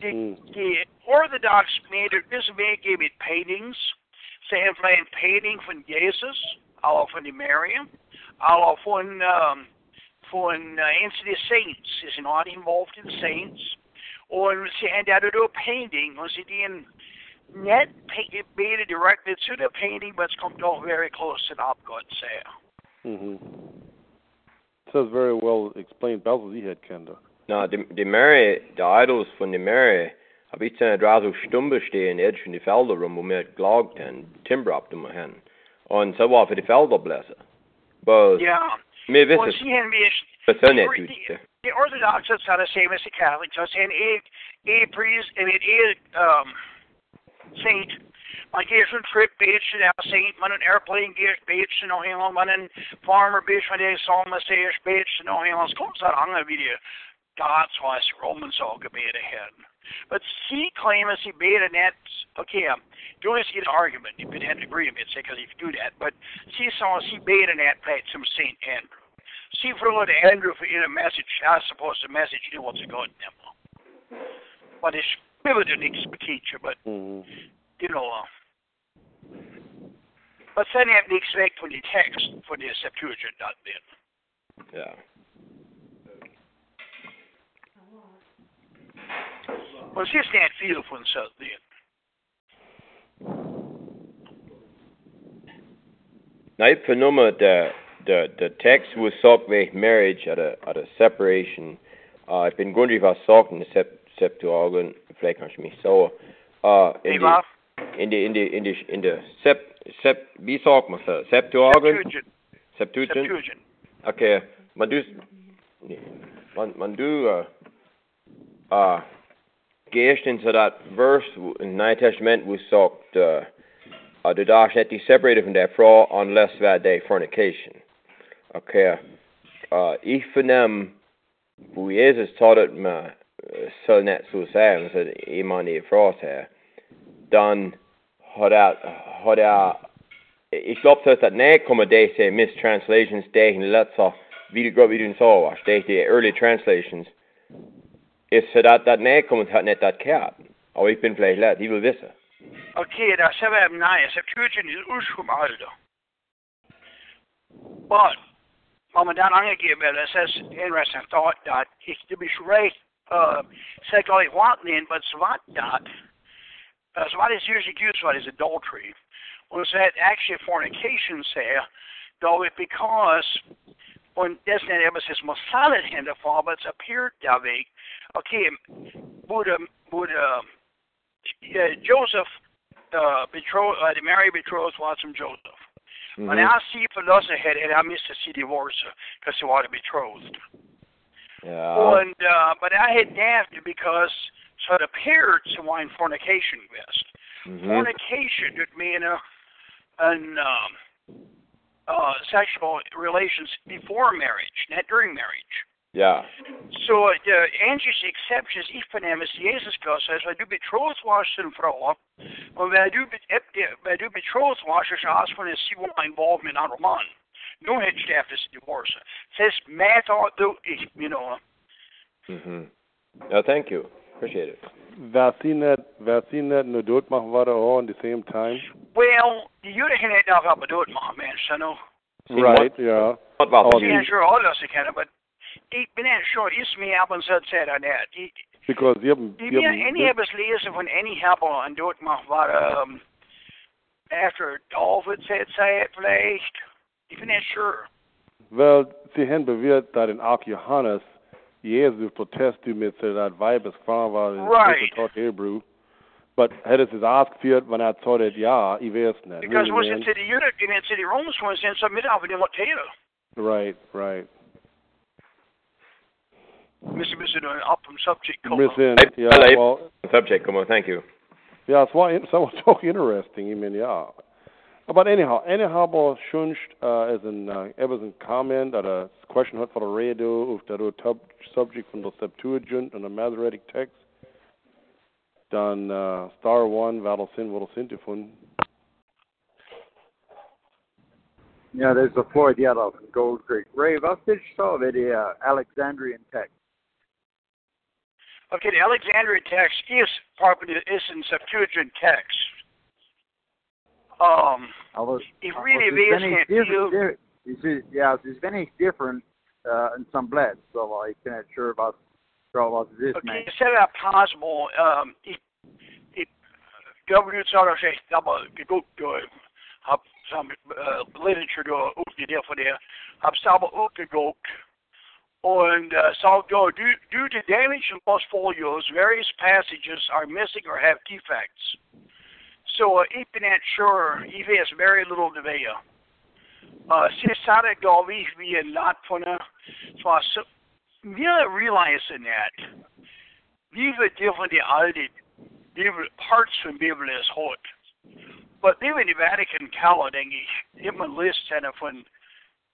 The, Mm. the Orthodox made it, this may give it paintings, så han blev en painting from Jesus, eller the Mary, eller from, um, for en uh, into the saints, is not involved in saints. Og så han der er painting, og så det er en net painted made directed to the painting, but it's come down very close to the God say. Mhm. Says very well explained. Bells he had Kenda. Na, de, de Mary, de idols von de Mary, har ikke sådan dra så stumpe stehen edge von de felder rum, hvor med glagt hen, timber op dem hen. Og så var for de felder blæser. But, Ja, med og visse, så han vil for sådan et the, the, the Orthodox is not the same as the Catholic. So saying a a priest and it is um saint. Man giver sådan trip bitch til der saint, man en airplane giver bitch til noget hemel, man en farmer bitch, man sommer siger bitch til noget hemel. Så kommer så andre vi det God's wise Romans all gebet ahead. But she claims he made an that okay, um, do this get an argument, you could have an agreement, say because if you do that, but she saw he made an that plate some Saint Andrew. See for what Andrew for in a message, I suppose the message he wants to go to them. But it's the next teacher, but Mhm. you know uh, but then you have to expect for the text for the Septuagint not then. Ja. It's just that feel for themselves then. Nej, for nummer, the, the, the text was sagt with marriage at a, at a separation. Uh, ich bin grundig was sagt in der Sep, Septuagint, vielleicht kannst du mich so. Uh, in Rob, in die, in die, in die, in der Sep, Sep, wie sagt man das? Septuagint? Septuagint. Septuagint? Septuagint. Okay, man du, nee, man, man du, uh, uh, gehst into that verse in Neue Testament, wo sagt, uh, uh, du darfst nicht dich separieren von der Frau, unless wer der fornication. Okay, uh, ich vernehm, wo Jesus tat, man uh, soll nicht so sagen, dass jemand die Frau sei, dann hat er, hat er, ich glaube, dass das nicht kommen, die say mistranslations, die in letzter, wie du, wie du so warst, die, die early translations, ist så dat, dat nicht kommen, hat nicht das gehört. Aber ich bin vielleicht leid, ich will wissen. Okay, der er var nej, Septuagint is udskum alder. But, om man dan angiver vel, det says interesting thought that it to be straight, uh, sexually wanting, but svat that, uh, svat is usually used for is adultery. When that actually fornication say, though it because when das nicht etwas ist Mosalet hinterfall, but es appeared der Weg. Okay, wurde, wurde, uh, Joseph, uh, betrothed, uh, the Mary betrothed was from Joseph. Mhm. Men jeg siger forlosset her, at jeg mistede sit divorce, because he was betrothed. Ja. And, uh, but I had daft because, so it appeared to wine fornication best. Mhm. Fornication would mean a, an, um, uh, sexual relations before marriage, not during marriage. Yeah. So uh, Angies exceptions i fornemmelse Jesus gør sig, så du betroet var sin fra, og hvad du, be- hvad du betroet var, så er også for at sige, hvor involved med en anden mand. Nu har jeg staffet divorce. Says, matter du, you know, Mhm. Ja, thank you. Appreciate it. Vaccine vaccine nu doet mag worden all at the same time. well, the jude har ikke nok op at do it, my man, så nu. Right, yeah. What about Oh, Jeg the- er sure alle os kan, but ik ben ikke sure, is me op en sådan sæt af det. Because you have De bliver any of us læser von any helper and do it mag var um, after David said say it vielleicht. Ich bin nicht sure. Well, sie haben bewirkt, dass in auch Johannes Jesus protest du mit so dat Weibes Frau war in Right. taught Hebrew. But hätte es ausgeführt, wenn er zahlt, ja, ich weiß nicht. Because Really, was man. it to the unit, I mean, to the Romans was in some middle of it in what Taylor. Right, right. Mr. Mr. Doing up from subject. Miss in, Hey, yeah, hello. well, Subject, come on, thank you. Yeah, es war, es war doch interesting, ich meine, ja. But anyhow, anyhow, aber schon uh, as an uh, etwas ein comment oder question hat von der Radio auf der subject von der Septuagint und der Masoretic Text, dann uh, Star One, wer das sind, wo das sind gefunden. Yeah, there's a Floyd Yellow from Gold Creek. Ray, was did you saw the uh, Alexandrian text? Okay, the Alexandrian text is part of the is in Septuagint text. Um, was, it really is can't feel. Yeah, there's many different uh, in some bleds, so I can't sure about sure about this okay, man. set that possible. Um, it, it, W har sagt, aber geguckt, hab some uh, literature uppgifter för det. Hab samma uppgeguckt And uh, so, due, due to damage in lost folios, various passages are missing or have defects. Så uh, ikke not sure, I vet very little to det. Uh, Sisara gav vi vi en lot på det. Så vi har realizing that. Vi vil different aldrig Bibel, parts from Bibel is hot. But even the Vatican kalder, denke ich, immer list henne von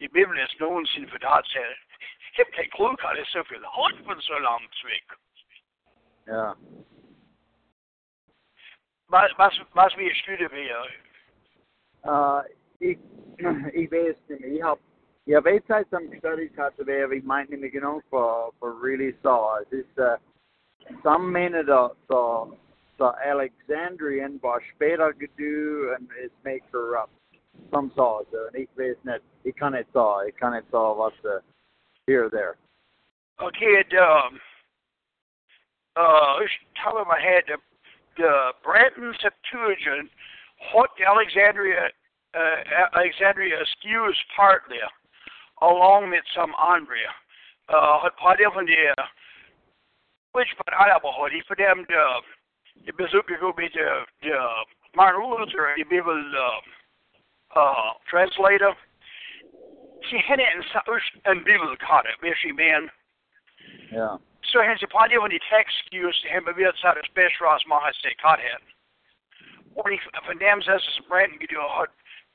die Bibel ist nogensinde fortalt sig heb geen klok had, is zoveel hard van zo lang weg. Ja. Was, was wir studeren wir? Uh, ik, ik weet niet meer. Ik heb, heb een tijd some studies gehad waar ik mij niet meer genoeg voor, voor really saw. Het is, uh, some menen dat, dat, dat Alexandrian was später gedoe en is mee corrupt. Some saw het. En ik weet niet, ik kan het saw. Ik kan het saw wat de here there? Okay, it, um, uh, top of my head, the, the Brenton Septuagint, what Alexandria, uh, Alexandria skews partly, along with some Andrea. Uh, hat paar von which but I have a for them, the, the Bazooka go be the, the Martin Luther, the Bible, uh, uh, translator she had hade en, en bibelkarta med sin man. Ja. Så han siger, bare det var de tekst, just han bevæger sig det bedste ras, man har set kat her. Og de fornemmer sig, som Brandon kan gøre,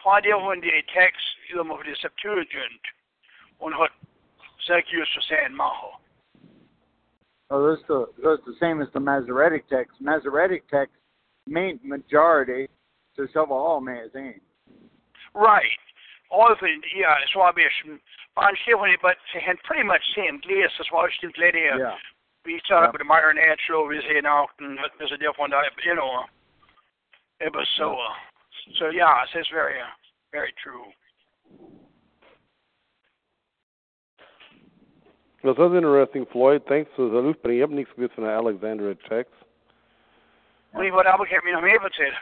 bare det var de tekst, i dem af det Septuagint, og har sagt just for sagen maha. Oh, that's the that's the same as the Masoretic text. Masoretic text mean majority to shovel all magazine. Right all the yeah, Swabish on Shivani, but had pretty much same glass as well as lady. Uh, yeah. We started yeah. with the modern natural mm, is here now and there's a different you know uh, it was so uh, so yeah, it's very uh, very true. Well, that's interesting, Floyd. Thanks for the loop, but uh, you have nichts gewusst von der Alexandria Text. Und ich wollte aber gerne noch mehr erzählen.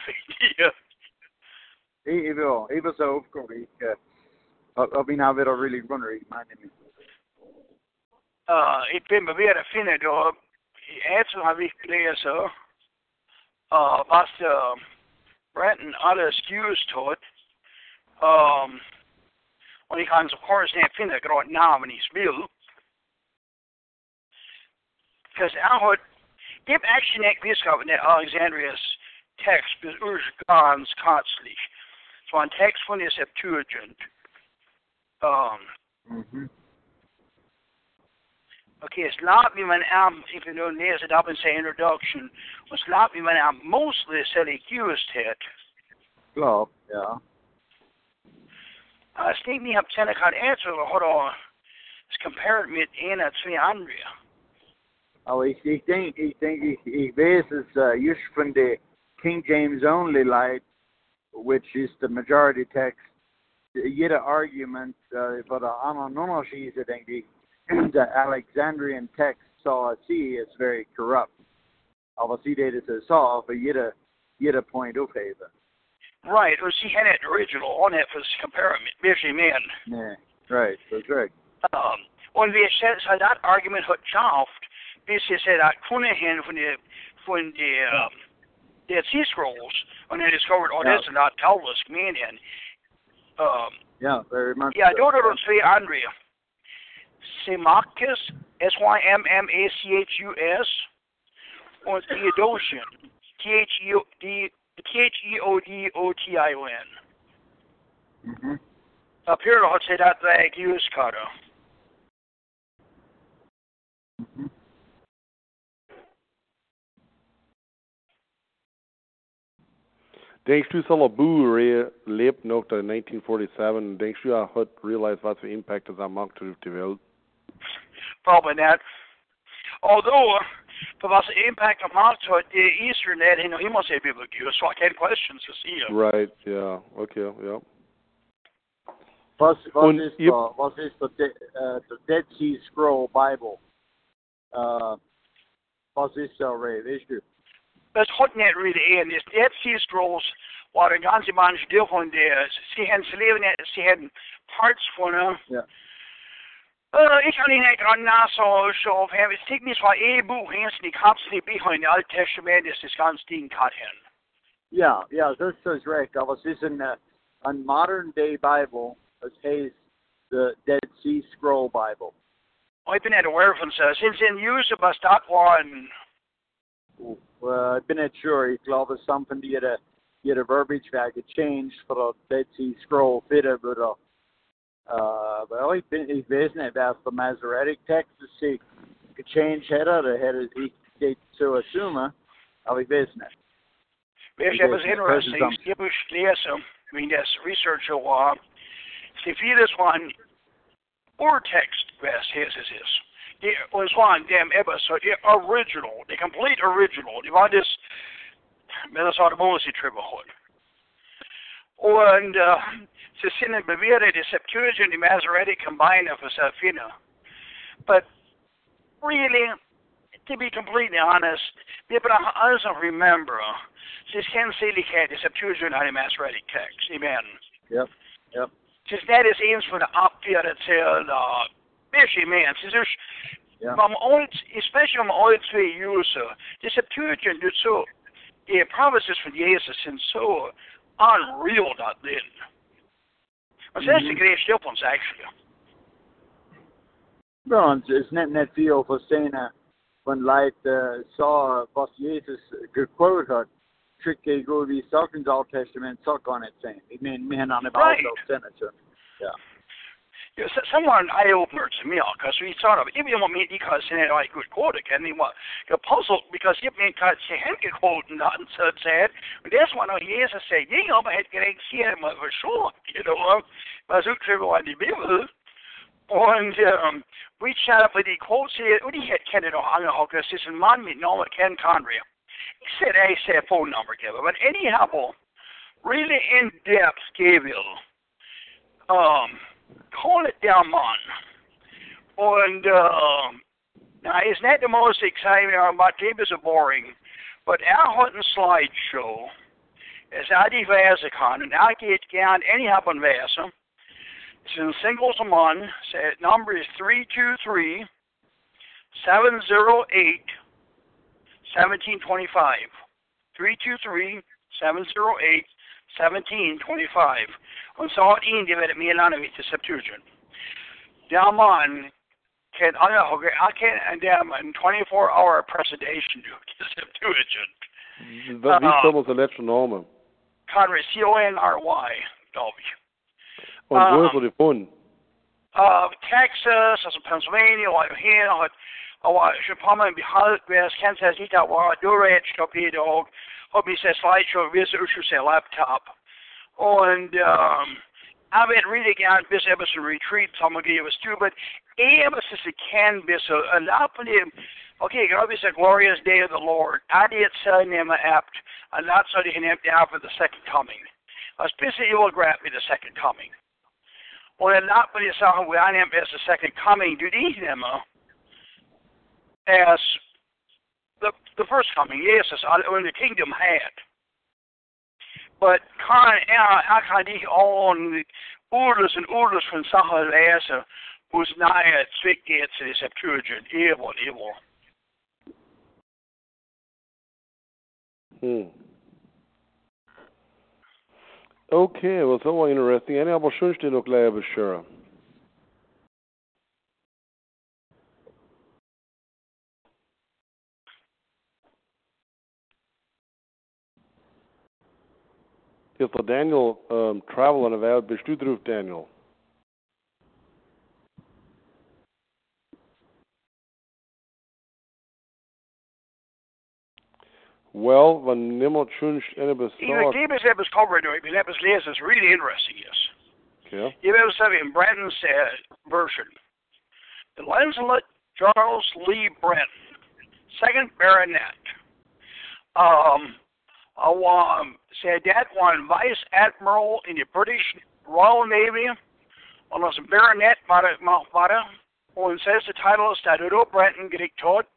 Even even zo opkomen. Ik, uh, ik ben nou weer really runner. Ik meen niet. Uh, ik ben weer at finde då, efter har vi gläser, uh, was uh, Brenton alle excuse tot, um, och jag kan så course inte finna gråt namn i spel. Because jag har, det är action ek biskop i Alexandrias text, bis urgans konstlich. van tekst van de Septuagint. Um, mm-hmm. Okay, it's not wie man am, if you don't lees it up in say introduction, was not wie man am mostly accused het. Ja. Uh, Steve me up Seneca answer har då compared med en av två andra. Oh, ik, ik denk, ik denk, ik, ik weet is uh, just van de King James only light which is the majority text, jede argument uh, det andra nonologier, denke ich, the Alexandrian text saw see is very corrupt. Aber sie det så sa för jede, jede point upphäva. Right, or she had it original on it för comparison, men. Yeah, right, that's right. Um, och vi så that argument har tjaft, vi ser att kunde hen från det, från det, um, Dead Sea Scrolls when they discovered, oh, yeah. this is not Telus meaning. Um, yeah, very much. Yeah, so. don't know say Andrea. Symmachus, S Y M M A C H U S, or Theodotion, T H E O D T H E O D O T I O N. Mhm. Up here, I'll say that the use cutter. Mhm. Denkst du zal op boer lebt nog de 1947? Denkst du hij had realized wat voor impact dat maakt op de wereld? Probably not. Although, uh, for was the impact of Mark to the Eastern that you know he must have people use, so I can't questions to see him. Right, yeah, okay, yeah. Was was Und ist uh, ihr- der was ist der De, äh, der Dead Sea Scroll Bible? Äh, was ist der Ray? Weißt du? Nicht really in. Das Dead Sea Scrolls var ganske mange different der. Sie haben sie leben, sie haben parts von äh, Ja. Uh, ich kan ikke rende så, så her, hvis det ikke var et bog, her, så de kapsel i behind Alt Testament, ist das ganz Ding kat hen. Ja, ja, das ist recht. Aber es ist ein, äh, ein modern day Bible. Heißt the Dead Sea Scroll Bible. Og jeg bin nicht aware von så, since in use, was das war en, Uh, ich bin nicht sure. Glaube, es ist something die ihre, ihre Verbiage wäre gechanged der Dead Sea Scroll bitte, aber uh, well, ich, bin, ich weiß nicht, was der Masoretic Text ist, sie gechanged hätte, oder hätte ich geht zu assumen, aber ich weiß nicht. Weißt du, was interesting, ich habe gelesen, wenn das Researcher war, sie vieles waren Urtext, was hieß es ist. Die, und es waren dem so, die Original, die complete Original, die war das, wenn das Automobility Tribble hat. Und äh, sie sind bewährt, die Septuagint die Masoretic combined of us finden. But really, to be completely honest, people also remember, sie kennen Seligkeit, die Septuagint und die Masoretic Text. Amen. Yep, yep. Just that is eens van de opgeleide til uh, man. Så dus, Ja. om ooit, especially om user, de Septuagint doet zo, de promises van Jezus zijn zo unreal dat din. Maar dat is de Mhm. greatste op ons actually. Und es ist nicht, nicht viel verstehen, wenn Leute äh, saw, was Jesus gequotet hat, kriegt er gut wie sagt ins Alte Testament, sagt gar nicht sein. Ich meine, wir haben eine Right. Baustelle Senator. Ja. Yeah, so, somewhat an eye opener to me because we thought of even when me because in it I could quote it and they were the puzzle because you because had to quote and not so said but that's I say you know but had getting see him for sure you know was true on the Bible und um, chat up with the quotes here und die had Kennedy O'Hanna this is in man mit Noah Ken Conry he said I said phone number given but anyhow really in depth gave you um call it down man. And uh, now isn't that the most exciting uh, my game is a boring, but our hunting slideshow is out die and I get down any happen Vasa. It's in singles a month. So number is three two three seven zero eight seventeen twenty five. Three two three seven zero eight seventeen twenty five. Und så har Indien väldigt mer landet till Septuagint. Där man anhugga, I can and them in 24 hour presentation to Septuagint. Wat wie Ah. sommers de laatste namen? Conry, C-O-N-R-Y, W. Und Ah. wo ist er gefunden? Uh, Texas, altså Pennsylvania, og her, og, og så på man beholdt, hvis Kansas ikke var dureret op i vi ser slideshow, hvis du ser laptop. Und um, vil rigtig gerne, hvis jeg vil retreat, giver stu, but jeg vil sige, kan hvis jeg lappe det, okay, kan vi a glorious day of the Lord, er det et sæd nemme apt, not så det kan after for the second coming. Specielt, you will grant me the second coming. Och en lapp på det sa we I am as the second coming to these uh, as the the first coming, yes, as uh, when the kingdom had. But kan er er kan de on orders and orders from från Sahel läsa hos nära trycket till det Septuagint, evil, evil. Hmm. Okay, well, so interesting. Any aber schönste noch gleich beschwören. Ist der Daniel ähm, Travel an der Welt, bist du drauf, Daniel? Well, wenn niemand wünscht, eine Even besagt, Davis Ebbers covered it, but Ebbers Liz is really interesting, yes. okay. You ever said in Brandon's uh, version, the Lancelot Charles Lee Brent, second baronet, um, said that one vice admiral in the British Royal Navy, und als baronet war er, war er, und says the title ist Statuto Brenton gekriegt hat,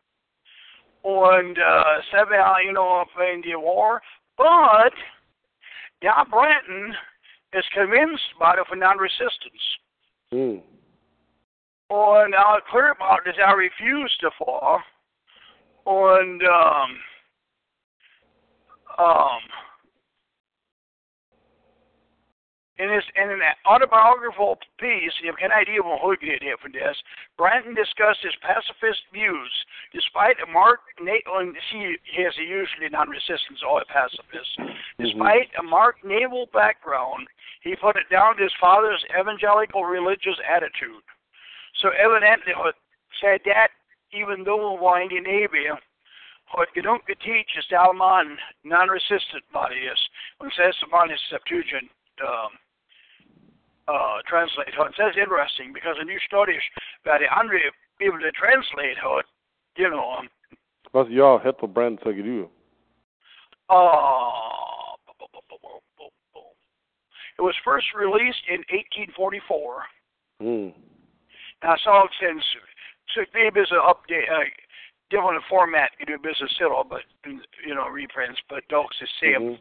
und uh, seven, you know, in the war, but Don Brenton is convinced by the non-resistance. Hm. Und uh, clear about this, I refuse to fall. Und um, um, in his in an autobiographical piece, you have an idea of what he did for this. Brenton discussed his pacifist views, despite a marked na- and he has a usually non-resistance or a pacifist. Despite a marked naval background, he put it down to his father's evangelical religious attitude. So evidently, said that even though while in the Navy, what gedunk teach is Dalman non-resistant body is when it says upon his Septuagint um, uh, translate how it says interesting because when new study about the andre able to translate how it, you know, um, Was ja, hätte Brand sagen du. uh, it was first released in 1844. Hm. Now, so since so maybe it's an update, uh, different format, you do business still, but you know reprints, but dogs the same Mhm.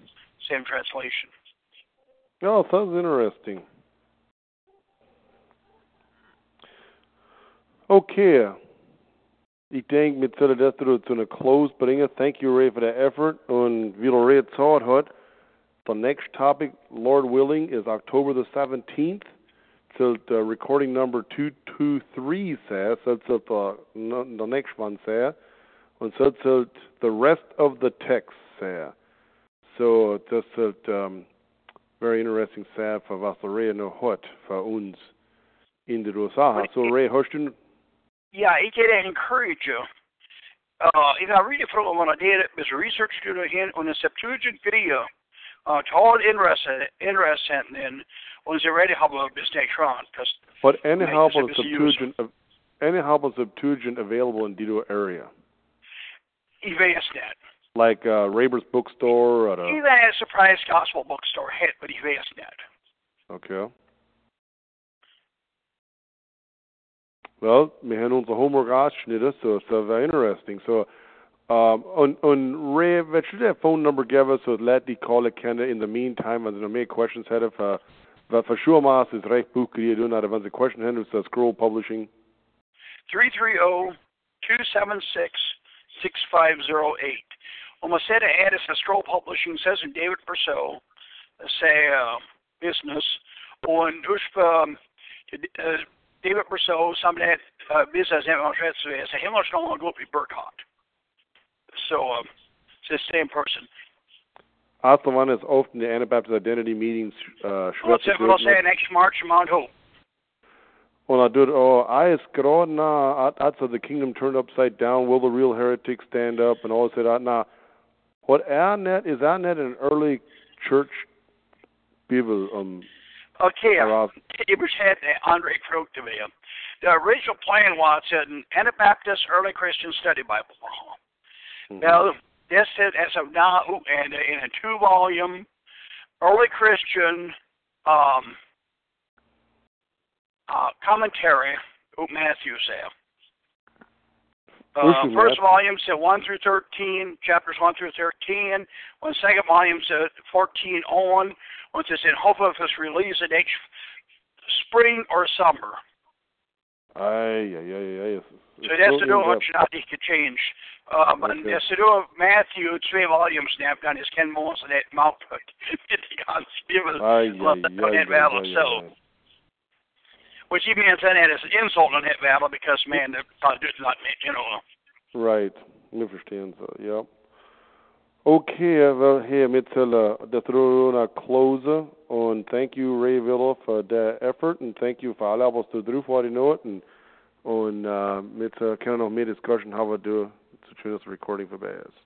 same translation. Ja, sounds interesting. Okay. Ich denke, mit zullen das zu einer Close bringen. Thank you, Ray, for the effort. Und wie Ray gesagt hat, the next topic, Lord willing, is October the 17th. So the recording number 223 says, that's what the, the next one says. and so zählt the rest of the text says. So das ist um, very interesting sad for was der Ray noch hat für uns in der USA. So Ray, hast du Yeah, ich hätte encourage you. Uh, ich habe really froh, wenn ich det, bis research du hin und in Septuagint Video, uh, total interest, interest in, und sie ready haben wir bis next because But any Make help this on a use. Any help on Septuagint available in Dido area, nicht. like uh, Raber's bookstore or Even a, surprise gospel bookstore hit, but nicht. okay. Well, wir haben unser Homework ausgeschnitten, so it's uh, very interesting. So, um, und, und Ray, du der Phone Number geben, so let die Caller kennen in the meantime, sie noch mehr questions hätten, für, für, für Schuhmaß ist recht Buch kreiert, und wenn sie questions haben, ist das Scroll Publishing. 330-276-6508. Om man sätter är det Scroll Publishing says in David Purcell, say uh, business, och en ursprung, uh, David Purcell, som det uh, business hemma så hemma ska man gå upp i Bercot. So, uh, it's the same person. One is often the Anabaptist Identity Meetings, uh, it, we'll say next March, Mount Hope. Und er tut, oh, I is na, at, the kingdom turned upside down, will the real heretic stand up, and all said, na, what net, is net an early church Bibel, um, Okay, it was had Andre Crook to me. The original plan was an Anabaptist Early Christian Study Bible. Mhm. Now, this is as of now, and in a two-volume early Christian um, uh, commentary of Matthew said. Uh, first volume said 1 through 13, chapters 1 through 13. When second volume said 14 on, which is in hope of its release in next spring or summer. Ay, ay, ay, ay. So it's that's so to do what in-depth. could change. Um, and that's to do Matthew, two volumes now, done his Ken Moss and that mouth. given Ay, love ay, that ay, that ay, battle so. Which he means that as an insult on that battle because man, the uh, just not you know. Right. So, ja. Okay, well, here, wel hier mit der Corona close and thank you Ray Villa for the effort and thank you for alle was du drauf war die Not und und uh, mit uh, können noch mehr Diskussion haben du zu schönes Recording vorbei ist.